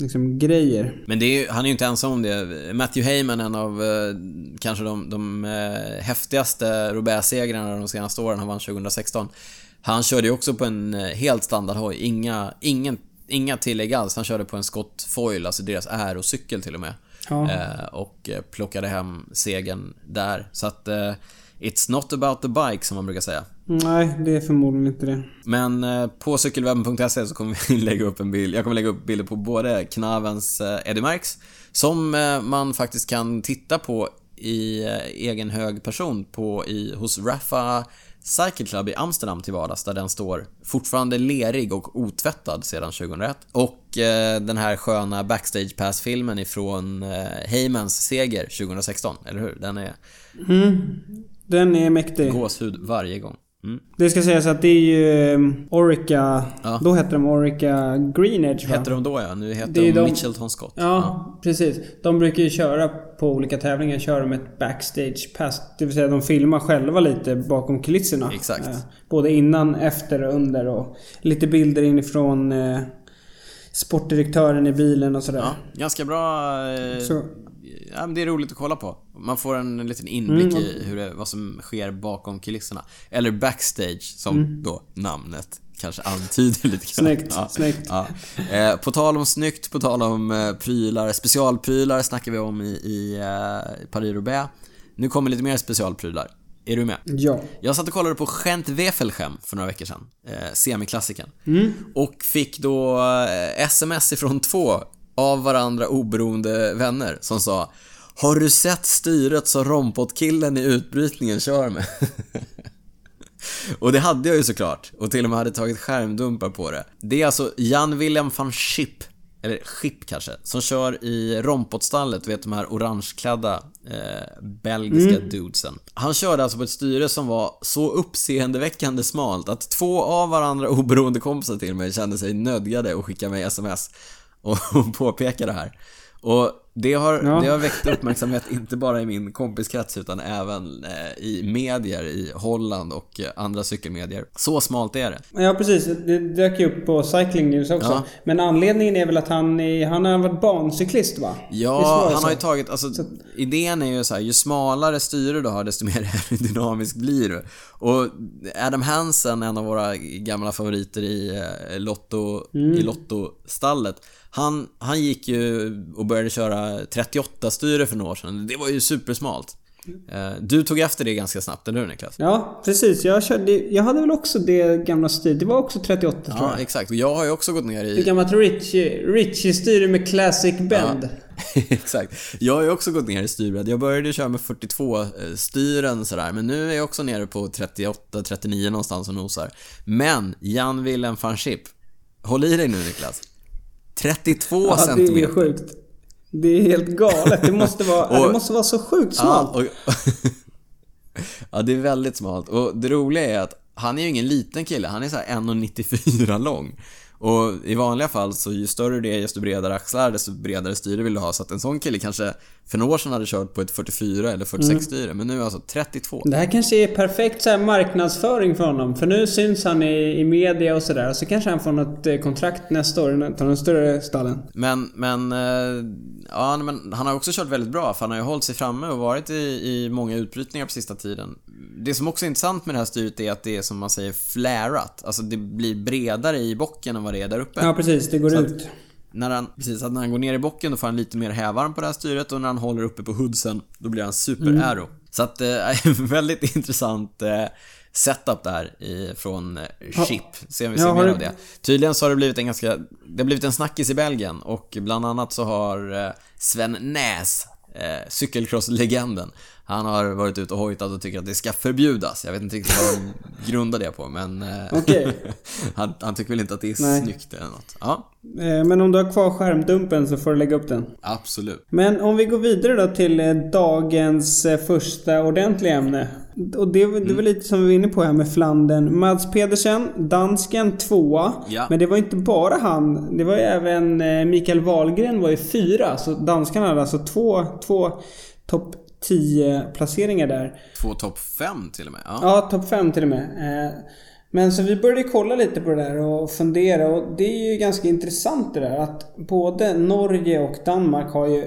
liksom, grejer. Men det är, han är ju inte ensam om det. Matthew Heyman, en av eh, kanske de, de eh, häftigaste Roubaix-segrarna de senaste åren, han vann 2016. Han körde ju också på en eh, helt standardhoj, inga, ingen, inga tillägg alls. Han körde på en Scott Foil, alltså deras aerocykel till och med. Ja. Eh, och eh, plockade hem segern där. Så att It's not about the bike som man brukar säga. Nej, det är förmodligen inte det. Men eh, på cykelwebben.se så kommer vi lägga upp en bild. Jag kommer lägga upp bilder på både Knavens eh, Eddie Merckx som eh, man faktiskt kan titta på i egen hög person på, i, hos Rafa Cycle Club i Amsterdam till vardags där den står fortfarande lerig och otvättad sedan 2001. Och eh, den här sköna Backstage Pass-filmen ifrån eh, Heymans seger 2016, eller hur? Den är Den är mäktig. gåshud varje gång. Mm. Det ska sägas att det är ju um, Orica... Ja. Då hette de Orica Green Edge va? Hette de då ja, nu heter de de- Mitchelton Scott. Ja, precis. De brukar ju köra på olika tävlingar, köra med ett backstage pass. Det vill säga de filmar själva lite bakom kulisserna. Exakt. Eh, både innan, efter och under och lite bilder inifrån eh, sportdirektören i bilen och sådär. Ja, ganska bra... Eh, Så, ja, men det är roligt att kolla på. Man får en liten inblick Mm. i hur det, vad som sker bakom kulisserna. Eller backstage, som då namnet kanske antyder lite grann. Mm. Snyggt, Ja. snyggt. Ja. Eh, på tal om snyggt, på tal om eh, prylar, specialprylar snackar vi om i, i eh, Paris-Roubaix. Nu kommer lite mer specialprylar. Är du med? ja. Jag satt och kollade på Gent Wefelgem för några veckor sedan. Eh, semiklassikern. Mm. Och fick då eh, sms ifrån två av varandra oberoende vänner som sa Har du sett styret som rompotkillen i utbrytningen kör med? och det hade jag ju såklart. Och till och med hade tagit skärmdumpar på det. Det är alltså Jan Willem van Schip, eller Schip kanske, som kör i rompotstallet, vet de här orangeklädda eh, belgiska dudesen. Han körde alltså på ett styre som var så uppseendeväckande smalt att två av varandra oberoende kompisar till mig kände sig nödgade att skicka mig sms och påpeka det här. Och det har, Ja. det har väckt uppmärksamhet inte bara i min kompiskrets utan även eh, i medier i Holland och eh, andra cykelmedier. Så smalt är det. Ja precis, det dök ju upp på Cycling News också. Ja. Men anledningen är väl att han, är, han har varit bancyklist va? Ja, han så? har ju tagit, alltså idén är ju så här, ju smalare styre du har desto mer aerodynamisk blir du. Och Adam Hansen, en av våra gamla favoriter i eh, Lotto, Mm. i Lotto-stallet. Han, han gick ju och började köra 38 styre för några år sedan. Det var ju supersmalt. Eh, Du tog efter det ganska snabbt, eller hur Niklas? Ja, precis. Jag, körde, jag hade väl också det gamla styret. Det var också 38 tror Ja, jag. exakt. Och jag har ju också gått ner Det i... gammalt Richie, Richie-styre med Classic Bend. Exakt. Jag har ju också gått ner i styrbredd. Jag började ju köra med 42 eh, styren sådär, men nu är jag också nere på 38-39 någonstans och nosar. Men Jan Willem van Schip, håll i dig nu Niklas. 32 Ja, det är centimeter. sjukt. Det är helt galet. Det måste vara, ja, Och- det måste vara så sjukt Ja, smalt. och, ja, det är väldigt smalt. Och det roliga är att han är ju ingen liten kille. Han är så här 1,94 lång. Och i vanliga fall så ju större det är, desto bredare axlar, desto bredare styre vill du ha. Så att en sån kille kanske för några år sedan hade kört på ett 44 eller 46 Mm. styre. Men nu är alltså 32. Det här kanske är perfekt så marknadsföring för honom. För nu syns han i, i media och sådär. Så kanske han får något eh, kontrakt nästa år. Tar den större stallen. Men, men, eh, ja, men han har också kört väldigt bra för han har ju hållit sig framme och varit i, i många utbrytningar på sista tiden. Det som också är intressant med det här styret är att det är som man säger flarat. Alltså det blir bredare i bocken än vad det är där uppe. Ja, precis. Det går Så att- ut. När han, precis, att när han går ner i bocken då får han lite mer hävarm på det här styret och när han håller uppe på hoodsen då blir han super-aero. Så att, eh, väldigt intressant eh, setup där från eh, Chip. Se om vi ser Ja, mer av det. Tydligen så har det blivit en ganska, det har blivit en snackis i Belgien och bland annat så har eh, Sven Näs, eh, cykelcross-legenden, han har varit ute och hojtat och tycker att det ska förbjudas. Jag vet inte riktigt vad de grundar det på men... eh, Okej. han, han tycker väl inte att det är Nej. snyggt eller något. Ja, Eh, Men om du har kvar skärmdumpen så får du lägga upp den. absolut. Men om vi går vidare då till eh, dagens första ordentliga ämne. Och det, det var lite som vi var inne på här med Flandern. Mads Pedersen, dansken tvåa. Ja. Men det var inte bara han. Det var ju även Mikael Wahlgren var ju fyra. Så danskarna hade alltså två, två topp 10 placeringar där. Två topp fem till och med. Ja. Ja, topp 5 till och med. Eh, Men så vi började kolla lite på det där och fundera och det är ju ganska intressant det där att både Norge och Danmark har ju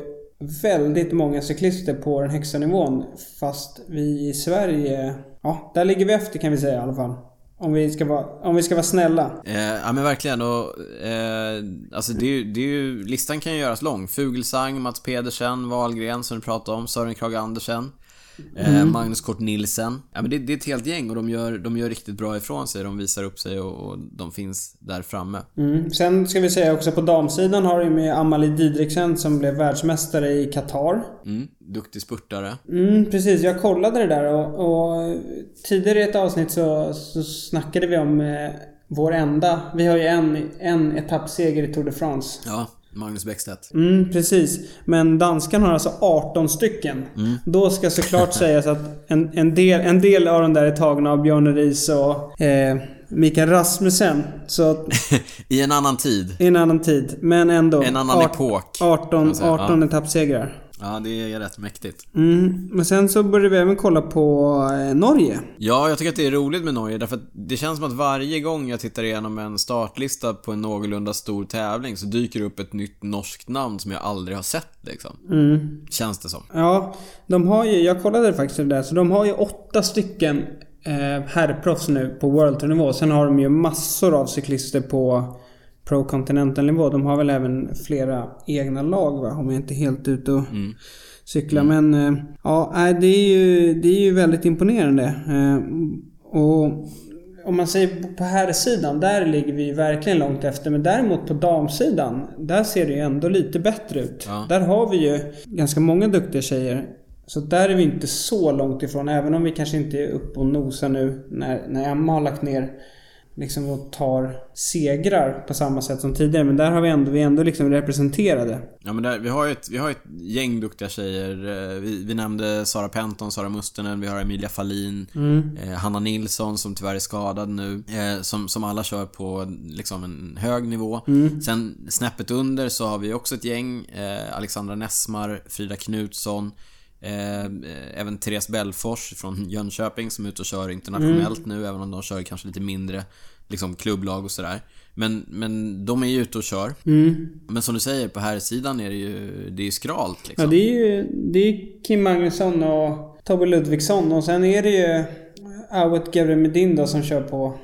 väldigt många cyklister på den högsta nivån. Fast vi i Sverige, ja, där ligger vi efter kan vi säga i alla fall. Om vi ska vara, om vi ska vara snälla. Eh, ja men verkligen och... Eh, alltså det är, ju, det är ju... Listan kan ju göras lång. Fugelsang, Mats Pedersen, Wahlgren som du pratade om, Sören Krage Andersen. Eh, Magnus Kort Nilsen. Ja men det, det är ett helt gäng och de gör, de gör riktigt bra ifrån sig. De visar upp sig och, och de finns där framme. Mm. Sen ska vi säga också på damsidan har du med Amalie Didriksen som blev världsmästare i Qatar. Mm, duktig spurtare. Mm, precis. Jag kollade det där och, och tidigare i ett avsnitt så, så snackade vi om eh, vår enda... Vi har ju en, en etappseger i Tour de France. Ja. Magnus Bäckstedt. Mm, precis. Men danskan har alltså 18 stycken. Då ska såklart sägas att en, en, del, en del av de där är tagna av Björn Ries och eh, Mikael Rasmussen. Så I en annan tid. i en annan tid. Men ändå. En annan art- epok, kan 18, man säga. 18 Ja. etappsegrar. Ja, det är rätt mäktigt. Mm. Men sen så började vi även kolla på eh, Norge. Ja, jag tycker att det är roligt med Norge därför att det känns som att varje gång jag tittar igenom en startlista på en någorlunda stor tävling så dyker det upp ett nytt norskt namn som jag aldrig har sett liksom. Känns det som. Ja, de har ju, jag kollade faktiskt det där, så de har ju åtta stycken eh, herrproffs nu på World Tour-nivå. Sen har de ju massor av cyklister på Pro Continental-nivå. De har väl även flera egna lag va? Om jag inte är helt ute och cyklar. Men eh, ja, det är ju, det är ju väldigt imponerande. Eh, och om man säger på här sidan där ligger vi verkligen långt efter. Men däremot på damsidan, där ser det ju ändå lite bättre ut. Ja. Där har vi ju ganska många duktiga tjejer. Så där är vi inte så långt ifrån. Även om vi kanske inte är uppe och nosar nu när, när Emma har lagt ner liksom och tar segrar på samma sätt som tidigare. Men där har vi ändå, vi är ändå liksom representerade. Ja men där, vi har ju ett, vi har ett gäng duktiga tjejer. Eh, Vi, vi nämnde Sara Penton, Sara Mustonen, vi har Emilia Fahlin, eh, Hanna Nilsson som tyvärr är skadad nu. Eh, som, som alla kör på liksom en hög nivå. Sen snäppet under så har vi också ett gäng. Eh, Alexandra Nessmar, Frida Knutsson. Eh, även Therese Belfors från Jönköping som är ute och kör internationellt nu, även om de kör kanske lite mindre liksom klubblag och sådär. Men, men de är ju ute och kör. Men som du säger, på här sidan är det ju, det är ju skralt liksom. Ja, det är ju det är Kim Magnusson och Tobbe Ludvigsson. Och sen är det ju Awet Gevremedin då som kör på,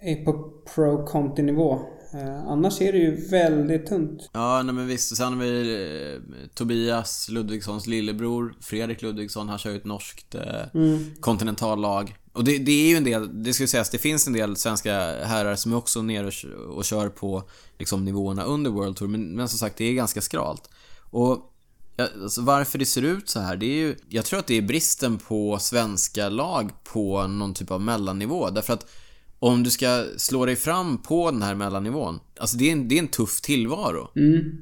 är på Pro Conti-nivå. Eh, annars är det ju väldigt tunt. Ja, nej men visst. Sen har vi eh, Tobias Ludvigssons lillebror, Fredrik Ludvigsson. Han kör ju ett norskt eh, kontinentallag. Och det, det är ju en del, det ska sägas, det finns en del svenska herrar som är också nere och, och kör på liksom, nivåerna under World Tour. Men, men som sagt, det är ganska skralt. Och ja, alltså, varför det ser ut så här, det är ju... Jag tror att det är bristen på svenska lag på någon typ av mellannivå. Därför att om du ska slå dig fram på den här mellannivån, alltså det är en, det är en tuff tillvaro.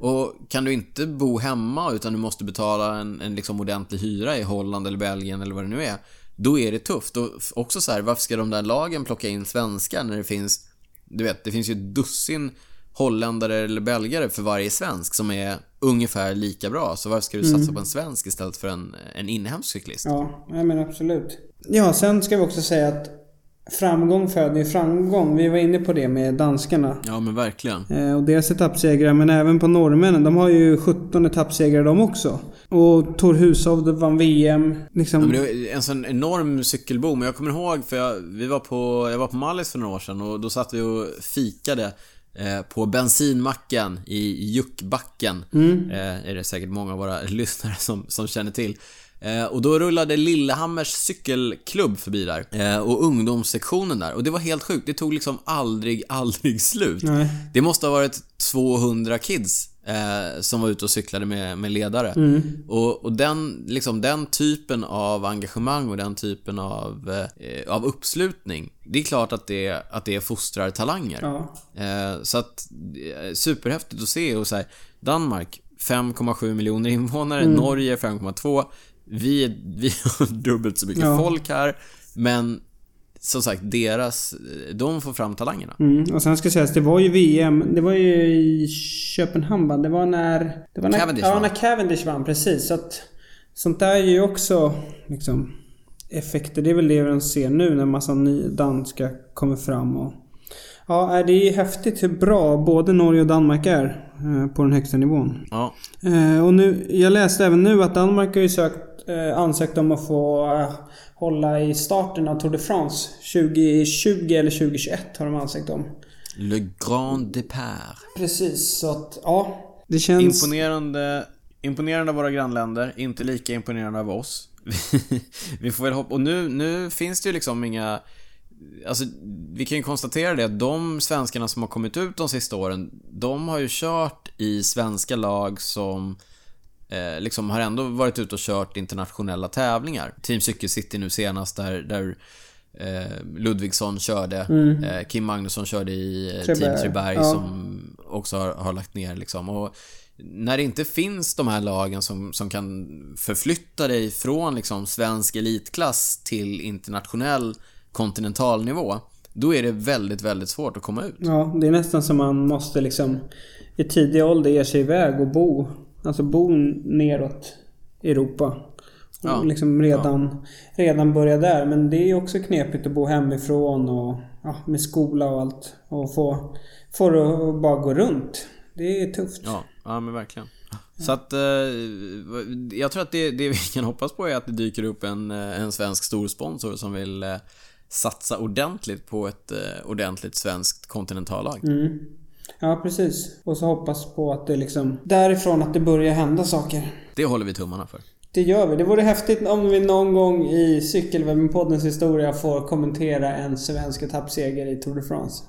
Och kan du inte bo hemma utan du måste betala en, en liksom ordentlig hyra i Holland eller Belgien eller vad det nu är, då är det tufft. Och också så här, varför ska de där lagen plocka in svenskar när det finns, du vet, det finns ju ett dussin holländare eller belgare för varje svensk som är ungefär lika bra. Så varför ska du satsa på en svensk istället för en, en inhemsk cyklist? Ja men absolut. Ja, sen ska vi också säga att framgång föder ju framgång. Vi var inne på det med danskarna. Ja, men verkligen. Eh, Och deras etappsegrar, men även på norrmännen. De har ju 17 etappsegrar de också. Och Tor Hushovd vann VM. Liksom. Ja, det var en sån enorm cykelboom. Jag kommer ihåg, för jag, vi var på, jag var på Mallis för några år sedan och då satt vi och fikade eh, på bensinmacken i Juckbacken. Eh, är det säkert många av våra lyssnare som, som känner till. Eh, och då rullade Lillehammers cykelklubb förbi där. Eh, och ungdomssektionen där. Och det var helt sjukt. Det tog liksom aldrig, aldrig slut. Nej. Det måste ha varit 200 kids eh, som var ute och cyklade med, med ledare. Och, och den, liksom, den typen av engagemang och den typen av, av uppslutning, det är klart att det, att det fostrar talanger. Ja. Så att, superhäftigt att se och så här, Danmark 5,7 miljoner invånare, Norge 5,2. Vi, vi har dubbelt så mycket Ja. folk här, men som sagt, deras, de får fram talangerna. Mm. Och sen ska sägas, det var ju VM. Det var ju i Köpenhamn va? Det var när... Det var när Cavendish Ja, vann. när Cavendish vann. Precis. Så att... Sånt där är ju också liksom... Effekter. Det är väl det vi ser nu när massa ny danska kommer fram och... Ja, det är ju häftigt hur bra både Norge och Danmark är eh, på den högsta nivån. Ja, Eh, och nu, jag läste även nu att Danmark har ju sökt, eh, ansökt om att få eh, hålla i starten av Tour de France. 2020 eller 2021 har de ansökt om. Le Grand Départ. Precis, så att ja. Det känns... Imponerande, imponerande av våra grannländer, inte lika imponerande av oss. vi får väl hoppa... Och nu, nu finns det ju liksom inga... Alltså, vi kan ju konstatera det att de svenskarna som har kommit ut de sista åren, de har ju kört i svenska lag som eh, liksom har ändå varit ute och kört internationella tävlingar. Team Cykel City nu senast där, där eh, Ludvigsson körde. Eh, Kim Magnusson körde i eh, Team Treberg, Treberg ja. som också har, har lagt ner liksom. Och när det inte finns de här lagen som, som kan förflytta dig från liksom svensk elitklass till internationell kontinentalnivå, då är det väldigt, väldigt svårt att komma ut. Ja, det är nästan som man måste liksom i tidig ålder ge sig iväg och bo. Alltså bo neråt Europa. Och Ja, liksom redan, redan börja där. Men det är ju också knepigt att bo hemifrån och ja, med skola och allt. Och få, få det att bara gå runt. Det är tufft. Ja, ja men verkligen. Så att, eh, jag tror att det, det vi kan hoppas på är att det dyker upp en, eh, en svensk storsponsor som vill eh, satsa ordentligt på ett eh, ordentligt svenskt kontinentallag. Mm. Ja, precis. Och så hoppas på att det liksom... Därifrån att det börjar hända saker. Det håller vi tummarna för. Det gör vi. Det vore häftigt om vi någon gång i Cykelwebben-poddens historia får kommentera en svensk etappseger i Tour de France.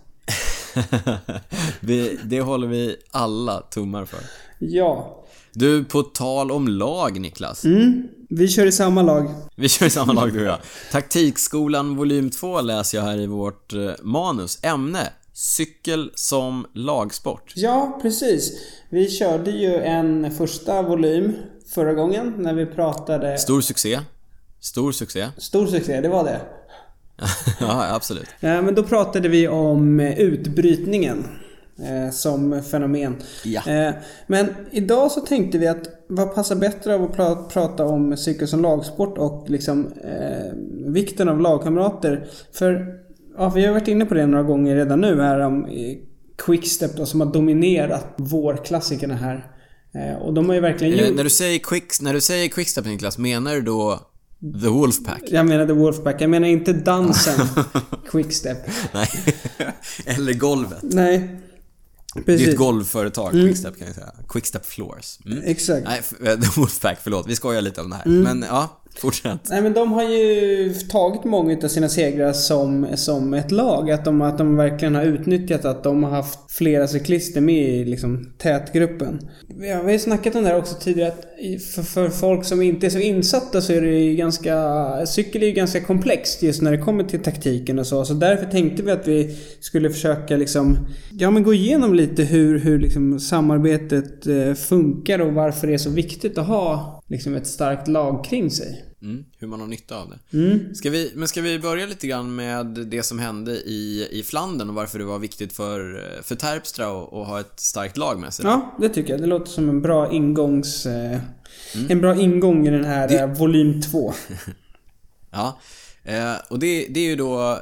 vi, det håller vi alla tummar för. Ja. Du, på tal om lag Niklas. Mm. Vi kör i samma lag. Vi kör i samma lag du och jag. Taktikskolan volym 2 läser jag här i vårt eh, manus. Ämne Cykel som lagsport. Ja, precis. Vi körde ju en första volym förra gången när vi pratade... Stor succé. Stor succé. Stor succé, det var det. ja, absolut. Ja, men då pratade vi om eh, utbrytningen. Eh, som fenomen. Ja. Eh, men idag så tänkte vi att vad passar bättre av att pra- prata om cykel som lagsport och liksom eh, vikten av lagkamrater. För ja, vi har varit inne på det några gånger redan nu här om eh, Quickstep då, som har dominerat vårklassikerna här. Eh, och de har ju verkligen gjort... när, du säger quick, när du säger quickstep Niklas, menar du då The Wolfpack? Jag menade Wolfpack, jag menar inte dansen Quickstep. Nej. Eller golvet. Nej. Det är Precis. ett golvföretag, Quickstep kan jag säga. Quickstep Floors. Mm. Exakt. Nej, The Wolfpack, förlåt. Vi skojar lite om det här. Men ja, fortsätt. Nej men de har ju tagit många av sina segrar som, som ett lag. Att de, att de verkligen har utnyttjat att de har haft flera cyklister med i liksom, tätgruppen. Vi har, ju snackat om det här också tidigare att för, för folk som inte är så insatta så är det ju ganska... Cykel är ju ganska komplext just när det kommer till taktiken och så. Så därför tänkte vi att vi skulle försöka liksom... Ja men gå igenom lite hur, hur liksom samarbetet eh, funkar och varför det är så viktigt att ha liksom ett starkt lag kring sig. Mm, hur man har nytta av det. Mm. Ska vi, men ska vi börja lite grann med det som hände i, i Flandern och varför det var viktigt för, för Terpstra att, ha ett starkt lag med sig? Ja, det tycker jag. Det låter som en bra ingångs... Eh, En bra ingång i den här Det- eh, volym 2. Ja, eh, och det, det är ju då,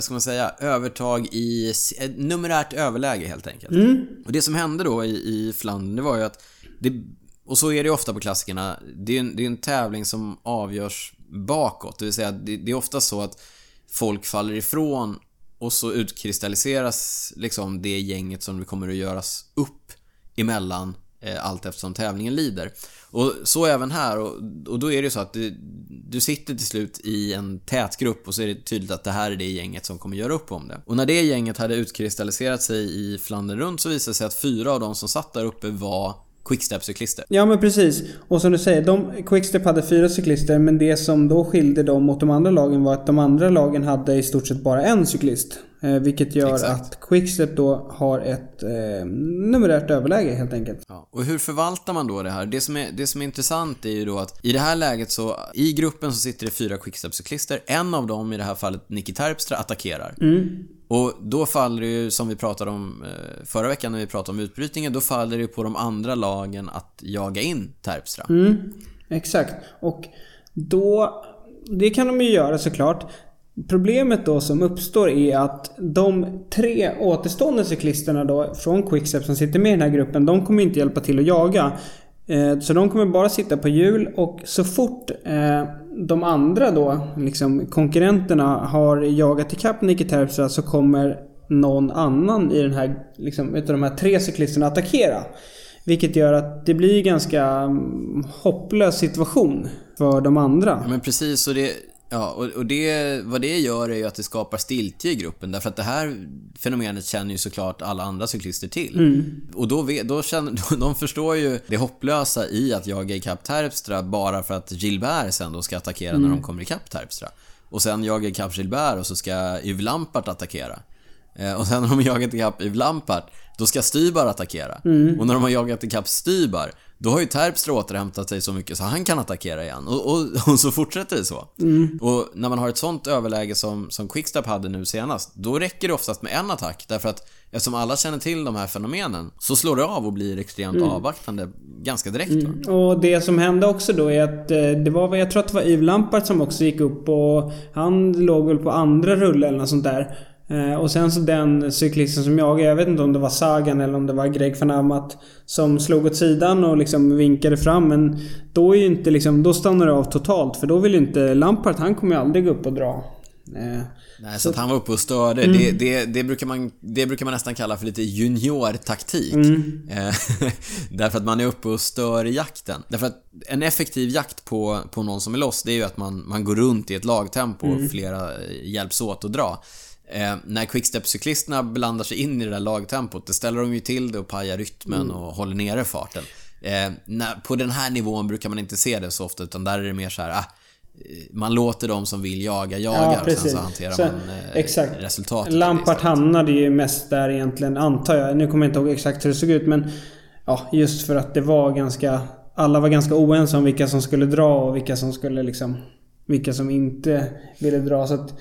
ska man säga, övertag i numerärt överläge helt enkelt. Mm. Och det som hände då i, i Flandern, det var ju att det, och så är det ju ofta på klassikerna, det är en, det är en tävling som avgörs bakåt. Det vill säga, det, det är ofta så att folk faller ifrån och så utkristalliseras liksom det gänget som det kommer att göras upp emellan eh, allt eftersom tävlingen lider. Och så även här och, och då är det ju så att du, du sitter till slut i en tät grupp och så är det tydligt att det här är det gänget som kommer göra upp om det. Och när det gänget hade utkristalliserat sig i Flandern runt så visade det sig att fyra av de som satt där uppe var quickstep-cyklister. Ja men precis. Och som du säger, de, Quickstep hade fyra cyklister men det som då skilde dem mot de andra lagen var att de andra lagen hade i stort sett bara en cyklist. Eh, vilket gör Exakt. att Quickstep då har ett eh, numerärt överläge helt enkelt. Ja, och hur förvaltar man då det här? Det som, är, det som är intressant är ju då att i det här läget så, i gruppen så sitter det fyra quickstep-cyklister. En av dem, i det här fallet Nicky Terpstra, attackerar. Och då faller det ju, som vi pratade om eh, förra veckan när vi pratade om utbrytningen, då faller det ju på de andra lagen att jaga in Terpstra. Mm, exakt. Och då... Det kan de ju göra såklart. Problemet då som uppstår är att de tre återstående cyklisterna då från Quickstep som sitter med i den här gruppen, de kommer inte hjälpa till att jaga. Eh, så de kommer bara sitta på hjul och så fort eh, de andra då, liksom konkurrenterna, har jagat ikapp Nicky Terpstra så kommer någon annan i den här, liksom, utav de här tre cyklisterna attackera. Vilket gör att det blir en ganska mm, hopplös situation för de andra. Ja, men precis, och det... Ja, och, och det, vad det gör är ju att det skapar stiltje i gruppen därför att det här fenomenet känner ju såklart alla andra cyklister till. Och då, vet, då känner, de förstår ju det hopplösa i att jaga ikapp Terpstra bara för att Gilbert sen då ska attackera när de kommer ikapp Terpstra. Och sen jaga ikapp Gilbert och så ska Yves Lampart attackera. Eh, och sen när de har jagat ikapp Yves Lampart, då ska Stybar attackera. Mm. Och när de har jagat ikapp Stybar, då har ju Terpstra återhämtat sig så mycket så han kan attackera igen. Och, och, och så fortsätter det så. Mm. Och när man har ett sånt överläge som, som Quickstep hade nu senast, då räcker det oftast med en attack. Därför att eftersom alla känner till de här fenomenen, så slår det av och blir extremt Mm. avvaktande ganska direkt. Va? Och det som hände också då är att eh, det var, jag tror att det var Yves Lampart som också gick upp och han låg väl på andra rulle eller något sånt där. Eh, Och sen så den cyklisten som jag, jag vet inte om det var Sagan eller om det var Greg van Amat som slog åt sidan och liksom vinkade fram men då är inte liksom, då stannar det av totalt för då vill inte Lampart, han kommer ju aldrig gå upp och dra. Eh, Nej, så att han var uppe och störde. Mm. Det, det, det, brukar man, det brukar man nästan kalla för lite juniortaktik. Mm. Eh, Därför att man är uppe och stör i jakten. Därför att en effektiv jakt på, på någon som är loss, det är ju att man, man går runt i ett lagtempo Mm. och flera hjälps åt att dra. Eh, när quickstep-cyklisterna blandar sig in i det där lagtempot, det ställer de ju till det och pajar rytmen Mm. och håller nere farten. Eh, när, på den här nivån brukar man inte se det så ofta, utan där är det mer så här, ah, man låter de som vill jaga jaga och sen så hanterar Så, man eh, exakt. resultatet. Lampart hamnade ju mest där egentligen, antar jag. Nu kommer jag inte ihåg exakt hur det såg ut men... Ja, just för att det var ganska... Alla var ganska oense om vilka som skulle dra och vilka som skulle liksom... Vilka som inte ville dra. Så att,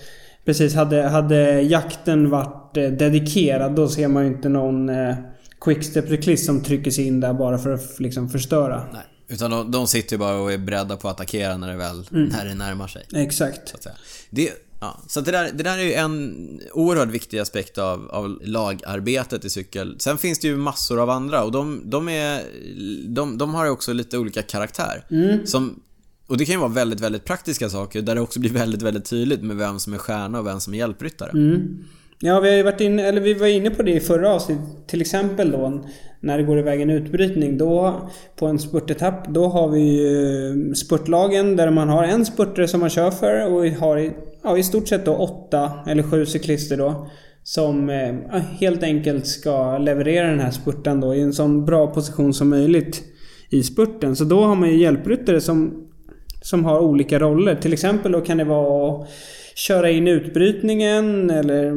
precis, hade, hade jakten varit eh, dedikerad då ser man ju inte någon eh, quickstep-cyklist som trycker sig in där bara för att liksom förstöra. Nej, utan de, de sitter ju bara och är beredda på att attackera när det väl Mm. när det närmar sig. Exakt. Så. Det, ja, så det, där, det där är ju en oerhört viktig aspekt av, av lagarbetet i cykel. Sen finns det ju massor av andra och de, de, är, de, de har ju också lite olika karaktär. Mm. Som, och det kan ju vara väldigt, väldigt praktiska saker där det också blir väldigt, väldigt tydligt med vem som är stjärna och vem som är hjälpryttare. Mm. Ja, vi har ju varit inne, eller vi var inne på det i förra avsnittet. Till exempel då när det går iväg en utbrytning. Då på en spurtetapp, då har vi ju spurtlagen där man har en spurtare som man kör för och vi har i, ja, i stort sett då åtta eller sju cyklister då. Som eh, helt enkelt ska leverera den här spurten då i en sån bra position som möjligt i spurten. Så då har man ju hjälpryttare som som har olika roller. Till exempel då kan det vara att köra in utbrytningen eller...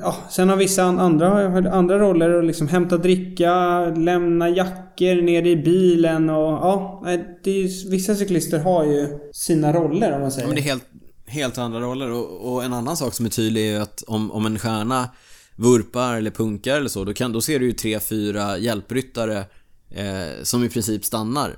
Ja, sen har vissa andra, andra roller att liksom hämta dricka, lämna jackor ner i bilen och ja... Det är, ju- vissa cyklister har ju sina roller om man Ja, säger. men det är helt, helt andra roller och, och en annan sak som är tydlig är att om, om en stjärna vurpar eller punkar eller så, då, kan, då ser du ju tre, fyra hjälpryttare eh, som i princip stannar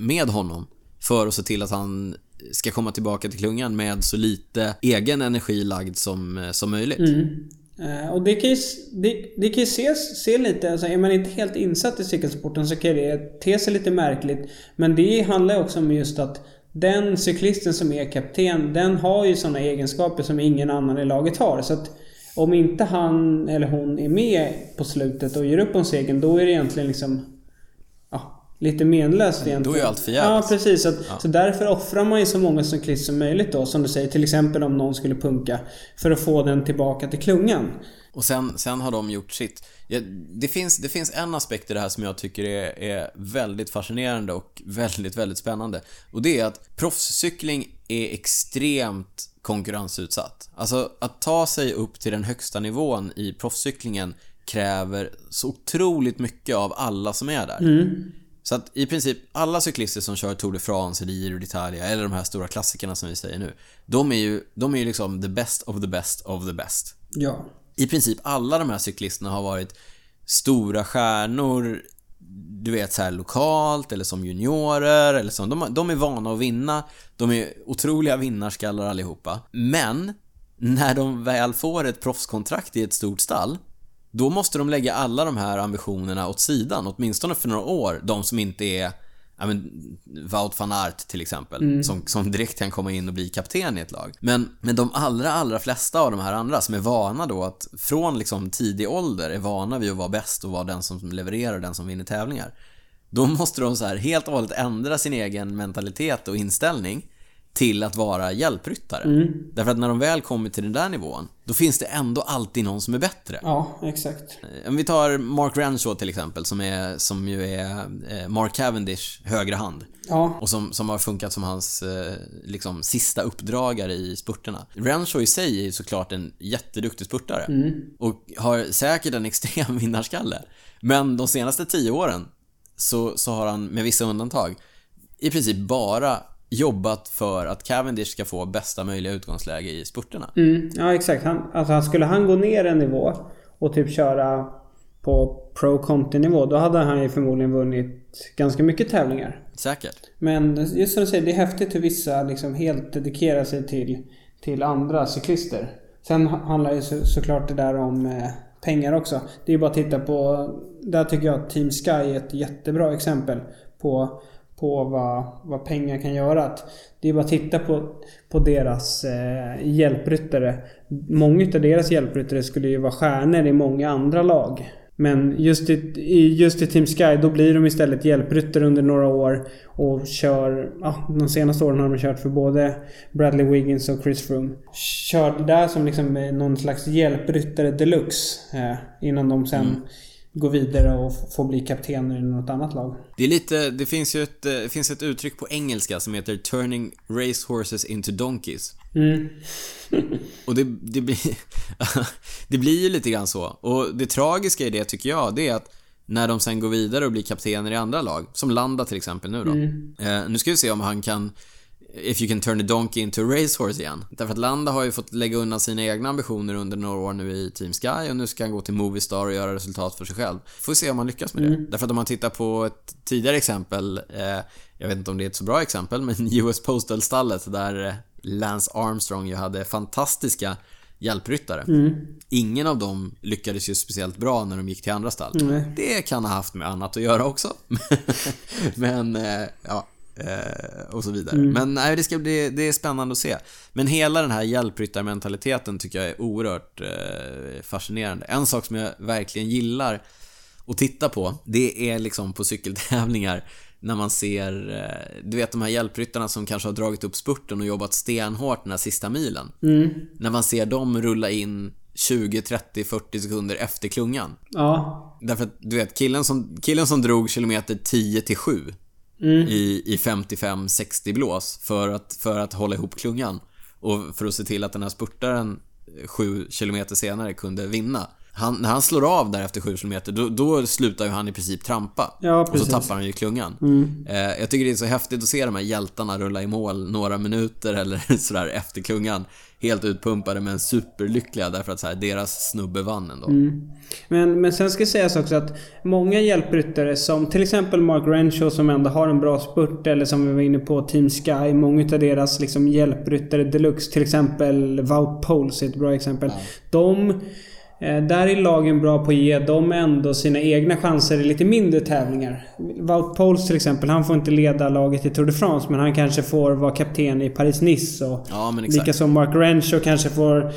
med honom för att se till att han ska komma tillbaka till klungan med så lite egen energi lagd som, eh, som möjligt. Mm. Eh, Och det kan ju, det, det kan ju ses, se lite, alltså är man inte helt insatt i cykelsporten så kan det te sig lite märkligt. Men det handlar också om just att den cyklisten som är kapten, den har ju sådana egenskaper som ingen annan i laget har. Så att om inte han eller hon är med på slutet och ger upp om segern, då är det egentligen liksom... Ja, lite menlöst egentligen. Då är ju allt förgäves. Ja, precis. Så, att, så därför offrar man ju så många cyklister som möjligt då, som du säger. Till exempel om någon skulle punka. För att få den tillbaka till klungan. Och sen, sen har de gjort sitt. Ja, det, finns, det finns en aspekt i det här som jag tycker är, är väldigt fascinerande och väldigt, väldigt spännande. Och det är att proffscykling är extremt konkurrensutsatt. Alltså att ta sig upp till den högsta nivån i proffscyklingen kräver så otroligt mycket av alla som är där. Så att i princip alla cyklister som kör Tour de France, Giro d'Italia eller de här stora klassikerna som vi säger nu. De är ju, de är ju liksom the best of the best of the best Ja. i princip alla de här cyklisterna har varit stora stjärnor du vet så här lokalt eller som juniorer eller så. De, de är vana att vinna. De är otroliga vinnarskallar allihopa. Men när de väl får ett proffskontrakt i ett stort stall då måste de lägga alla de här ambitionerna åt sidan, åtminstone för några år. De som inte är Ja men, Wout van Aert till exempel, som, som direkt kan komma in och bli kapten i ett lag. Men, men de allra, allra flesta av de här andra som är vana då att från liksom tidig ålder är vana vid att vara bäst och vara den som levererar, den som vinner tävlingar. Då måste de så här helt och hållet ändra sin egen mentalitet och inställning till att vara hjälpryttare. Mm. Därför att när de väl kommer till den där nivån, då finns det ändå alltid någon som är bättre. Ja, exakt. Om vi tar Mark Renshaw till exempel, som, är, som ju är eh, Mark Cavendish högra hand. Ja, Och som, som har funkat som hans eh, liksom, sista uppdragare i spurterna. Renshaw i sig är ju såklart en jätteduktig spurtare. Och har säkert en extrem vinnarskalle. Men de senaste tio åren så, så har han, med vissa undantag, i princip bara jobbat för att Cavendish ska få bästa möjliga utgångsläge i spurterna. mm, ja exakt. Han, alltså, skulle han gå ner en nivå och typ köra på Pro Conti-nivå, då hade han ju förmodligen vunnit ganska mycket tävlingar. Säkert. Men just som du säger, det är häftigt hur vissa liksom helt dedikerar sig till, till andra cyklister. Sen handlar ju så, såklart det där om eh, pengar också. Det är ju bara att titta på... Där tycker jag att Team Sky är ett jättebra exempel på, på vad, vad pengar kan göra. Att det är bara att titta på, på deras eh, hjälpryttare. Många av deras hjälpryttare skulle ju vara stjärnor i många andra lag. Men just i, just i Team Sky då blir de istället hjälpryttare under några år och kör... Ja, de senaste åren har de kört för både Bradley Wiggins och Chris Froome. Kör där som liksom eh, någon slags hjälpryttare deluxe eh, innan de sen mm går vidare och f- får bli kaptener i något annat lag. Det är lite, det finns ju ett, eh, finns ett uttryck på engelska som heter 'turning racehorses into donkeys' Mm. Och det, det blir... det blir ju lite grann så. Och det tragiska i det tycker jag, det är att när de sen går vidare och blir kaptener i andra lag, som Landa till exempel nu då. Eh, nu ska vi se om han kan... If you can turn a donkey into a racehorse igen. Därför att Landa har ju fått lägga undan sina egna ambitioner under några år nu i Team Sky och nu ska han gå till Movistar och göra resultat för sig själv. Får se om han lyckas med det. Därför att om man tittar på ett tidigare exempel, eh, jag vet inte om det är ett så bra exempel, men US Postal-stallet där eh, Lance Armstrong ju hade fantastiska hjälpryttare. Ingen av dem lyckades ju speciellt bra när de gick till andra stall. Nej. Det kan ha haft med annat att göra också. Men, eh, ja. Eh, Och så vidare. Men nej, det ska bli, det är spännande att se. Men hela den här hjälpryttarmentaliteten tycker jag är oerhört eh, fascinerande. En sak som jag verkligen gillar att titta på, det är liksom på cykeltävlingar när man ser, eh, du vet de här hjälpryttarna som kanske har dragit upp spurten och jobbat stenhårt den här sista milen. När man ser dem rulla in 20, 30, 40 sekunder efter klungan. Ja. Därför att du vet, killen som, killen som drog kilometer 10 till 7 i, i 55-60 blås för att, för att hålla ihop klungan och för att se till att den här spurtaren 7 kilometer senare kunde vinna. Han, när han slår av där efter 7 kilometer, då, då slutar ju han i princip trampa. Ja, och så tappar han ju klungan. Eh, jag tycker det är så häftigt att se de här hjältarna rulla i mål några minuter eller sådär efter klungan. Helt utpumpade men superlyckliga därför att så här, deras snubbe vann ändå. Men, men sen ska sägas också att många hjälpryttare som till exempel Mark Renshaw som ändå har en bra spurt eller som vi var inne på Team Sky. Många av deras liksom hjälpryttare deluxe. Till exempel Wout Poels är ett bra exempel. De... eh, Där är lagen bra på att ge dem ändå sina egna chanser i lite mindre tävlingar. Wout Poels till exempel, han får inte leda laget i Tour de France men han kanske får vara kapten i Paris-Nice och Ja. Likaså Mark Renshaw kanske får...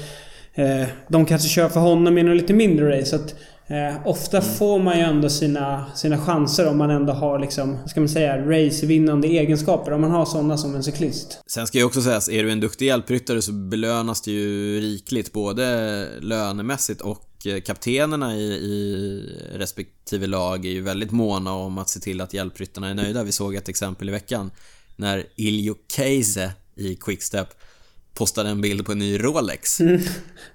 Eh, de kanske kör för honom i något lite mindre race. Så att, eh, ofta Mm. får man ju ändå sina, sina chanser om man ändå har liksom, ska man säga, racevinnande egenskaper. Om man har sådana som en cyklist. Sen ska ju också sägas, är du en duktig hjälpryttare så belönas det ju rikligt både lönemässigt och eh, kaptenerna i, i respektive lag är ju väldigt måna om att se till att hjälpryttarna är nöjda. Vi såg ett exempel i veckan när Iljo Keise i Quickstep postade en bild på en ny Rolex.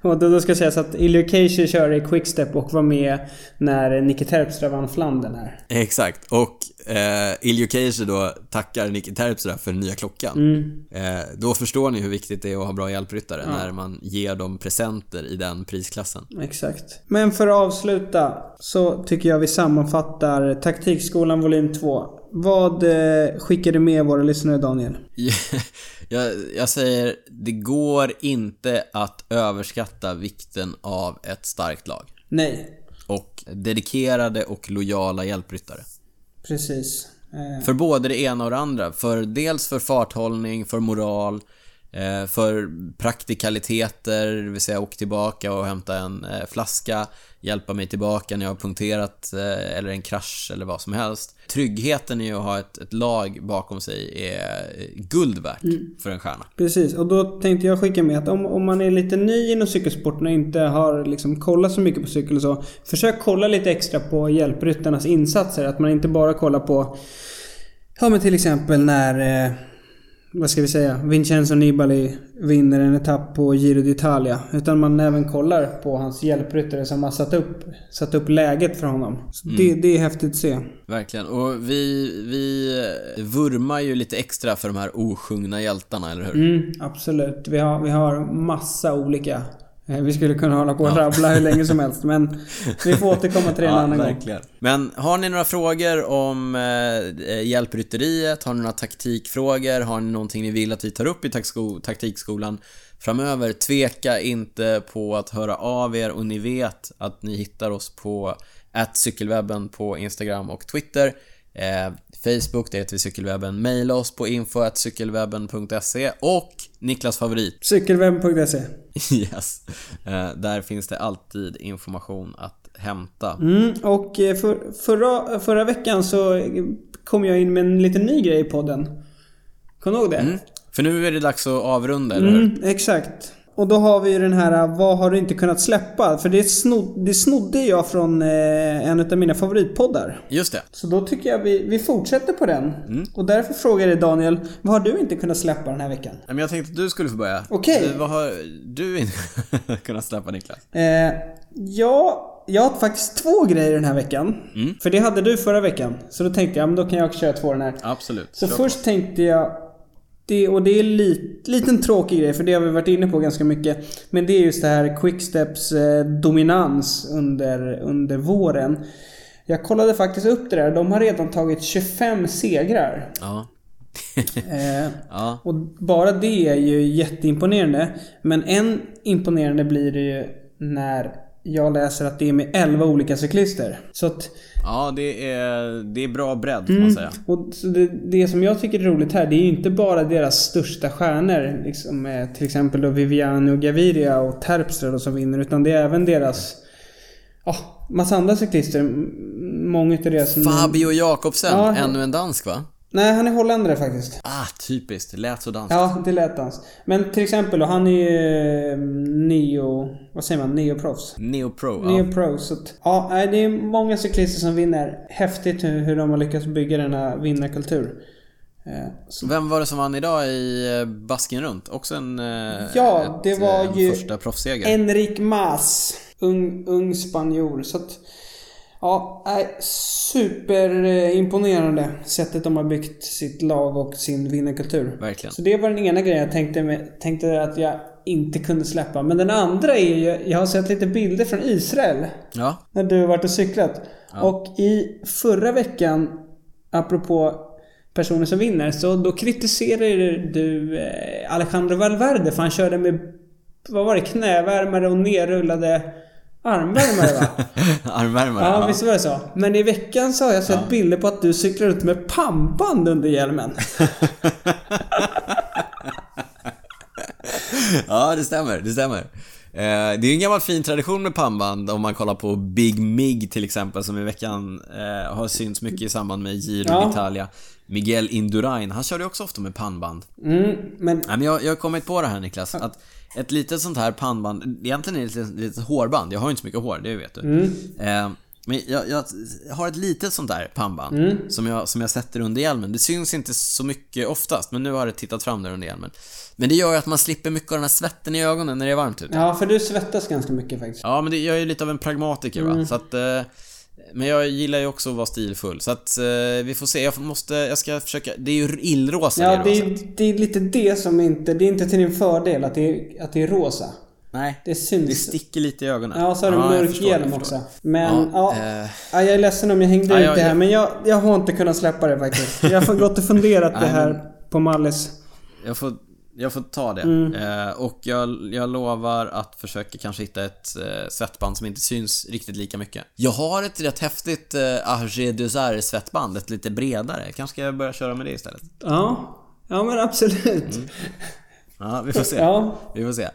Och då, då ska sägas att Ilio Keisha kör i Quickstep och var med när Nicky Terpstra vann Flandern här. Exakt, och eh, Iljo Keise då tackar Nicky Terpstra för den nya klockan. Mm. Eh, då förstår ni hur viktigt det är att ha bra hjälpryttare när man ger dem presenter i den prisklassen. Exakt. Men för att avsluta så tycker jag vi sammanfattar Taktikskolan volym 2. Vad eh, skickar du med våra lyssnare Daniel? jag, jag säger, det går inte att överskatta vikten av ett starkt lag. Nej. Och dedikerade och lojala hjälpryttare. Precis. Eh, För både det ena och det andra. För dels för farthållning, för moral, för praktikaliteter, det vill säga åka tillbaka och hämta en eh, flaska, hjälpa mig tillbaka när jag har punkterat eh, eller en krasch eller vad som helst. Tryggheten i att ha ett, ett lag bakom sig är guld värt för en stjärna. Precis, och då tänkte jag skicka med att om, om man är lite ny inom cykelsporten och inte har liksom kollat så mycket på cykel och så. Försök kolla lite extra på hjälpryttarnas insatser. Att man inte bara kollar på Ja men till exempel när eh, vad ska vi säga, Vincenzo Nibali vinner en etapp på Giro d'Italia. Utan man även kollar på hans hjälpryttare som har satt upp, satt upp läget för honom. Så det, det är häftigt att se. Verkligen. Och vi, vi vurmar ju lite extra för de här osjungna hjältarna, eller hur? Mm, absolut. Vi har, vi har massa olika. Eh, Vi skulle kunna hålla på och rabbla hur länge som helst men vi får återkomma till det en Ja, annan gång. verkligen. Men har ni några frågor om eh, hjälprytteriet? Har ni några taktikfrågor? Har ni någonting ni vill att vi tar upp i taksko- taktikskolan framöver? Tveka inte på att höra av er och ni vet att ni hittar oss på cykelwebben på Instagram och Twitter. Eh, Facebook, det heter vi Cykelwebben. Maila oss på info.cykelwebben.se och Niklas favorit, Cykelwebb.se yes. Eh, där finns det alltid information att hämta. mm, Och eh, för, förra, förra veckan så kom jag in med en liten ny grej i podden. Kommer du ihåg det? Mm. För nu är det dags att avrunda, eller hur? Mm, exakt. Och då har vi ju den här Vad har du inte kunnat släppa? För det, snod, det snodde jag från eh, en av mina favoritpoddar. Just det. Så då tycker jag vi, vi fortsätter på den. Mm. Och därför frågar jag dig Daniel, vad har du inte kunnat släppa den här veckan? Men jag tänkte att du skulle få börja. Okej. Du, Vad har du inte kunnat släppa Niklas? Eh, ja, jag har faktiskt två grejer den här veckan. Mm. För det hade du förra veckan. Så då tänkte jag, men då kan jag också köra två den här. Absolut. Så först tänkte jag det, och det är en liten tråkig grej för det har vi varit inne på ganska mycket. Men det är just det här Quicksteps eh, dominans under, under våren. Jag kollade faktiskt upp det där. De har redan tagit 25 segrar. Ja. Eh, ja. och bara det är ju jätteimponerande. Men än imponerande blir det ju när jag läser att det är med 11 olika cyklister. Så att Ja, det är, det är bra bredd får man säga. Och det, det som jag tycker är roligt här, det är ju inte bara deras största stjärnor. Liksom, eh, till exempel då Viviano Gaviria och Terpstra då som vinner. Utan det är även deras... Ja, massa andra cyklister. Många utav deras... Fabio Jakobsen, Ja. ännu en dansk va? Nej, han är holländare faktiskt. Ah, typiskt. Det lät så danskt. Ja, det lät hans. Men till exempel då, han är ju eh, neo... Vad säger man? Neoproffs. Neopro, ja. Neo Pro. Så att, ja, det är många cyklister som vinner. Häftigt hur, hur de har lyckats bygga denna vinnarkultur. Eh, så Vem var det som vann idag i eh, Basken runt? Också en... Ja, det var en ju första proffsseger. Enric Mas. Ung, ung spanjor. Så att, ja, superimponerande sättet de har byggt sitt lag och sin vinnarkultur. Verkligen. Så det var den ena grejen jag tänkte, med, tänkte att jag inte kunde släppa. Men den andra är ju, jag har sett lite bilder från Israel. Ja. När du har varit och cyklat. Och i förra veckan, apropå personer som vinner, så då kritiserade du eh, Alejandro Valverde för han körde med, vad var det, knävärmare och nerrullade armvärmare va? Armvärmare. Ja, Ja, visst var det så. Men i veckan så har jag sett bilder på att du cyklar ut med pannband under hjälmen. ja, det stämmer. Det stämmer. Eh, Det är en gammal fin tradition med pannband om man kollar på Big Mig till exempel som i veckan eh, har synts mycket i samband med Giro Ja. d'Italia. Miguel Indurain, han körde också ofta med pannband. Mm, men Nej, men jag, jag har kommit på det här Niklas, att ett litet sånt här pannband, egentligen är det ett litet, hårband, jag har ju inte så mycket hår, det vet du. Mm. Eh, men jag, jag har ett litet sånt där pannband Mm. som, jag, som jag sätter under hjälmen. Det syns inte så mycket oftast, men nu har det tittat fram där under hjälmen. Men det gör ju att man slipper mycket av den här svetten i ögonen när det är varmt ute. ja, för du svettas ganska mycket faktiskt. Ja, men det, jag är ju lite av en pragmatiker va, Mm. så att... Eh, men jag gillar ju också att vara stilfull, så att eh, vi får se. Jag måste, jag ska försöka... Det är ju illrosa Ja, det är, det är lite det som inte... Det är inte till din fördel att det är, att det är rosa. Nej, Det syns. det sticker lite i ögonen. Ja, så har du jag mörk hjälm också. Men, ja. eh, ja, jag är ledsen om jag hängde Ja, ut jag- det här, men jag, jag har inte kunnat släppa det faktiskt. Jag har gått och funderat det här på Mallis. Jag får, jag får ta det. Mm. Eh, och jag, jag lovar att försöka kanske hitta ett eh, svettband som inte syns riktigt lika mycket. Jag har ett rätt häftigt eh, Arge Dusar svettband, ett lite bredare. Kanske ska jag börja köra med det istället. Ja, ja men absolut. Mm. Ja, vi får se. Ja. Vi får se.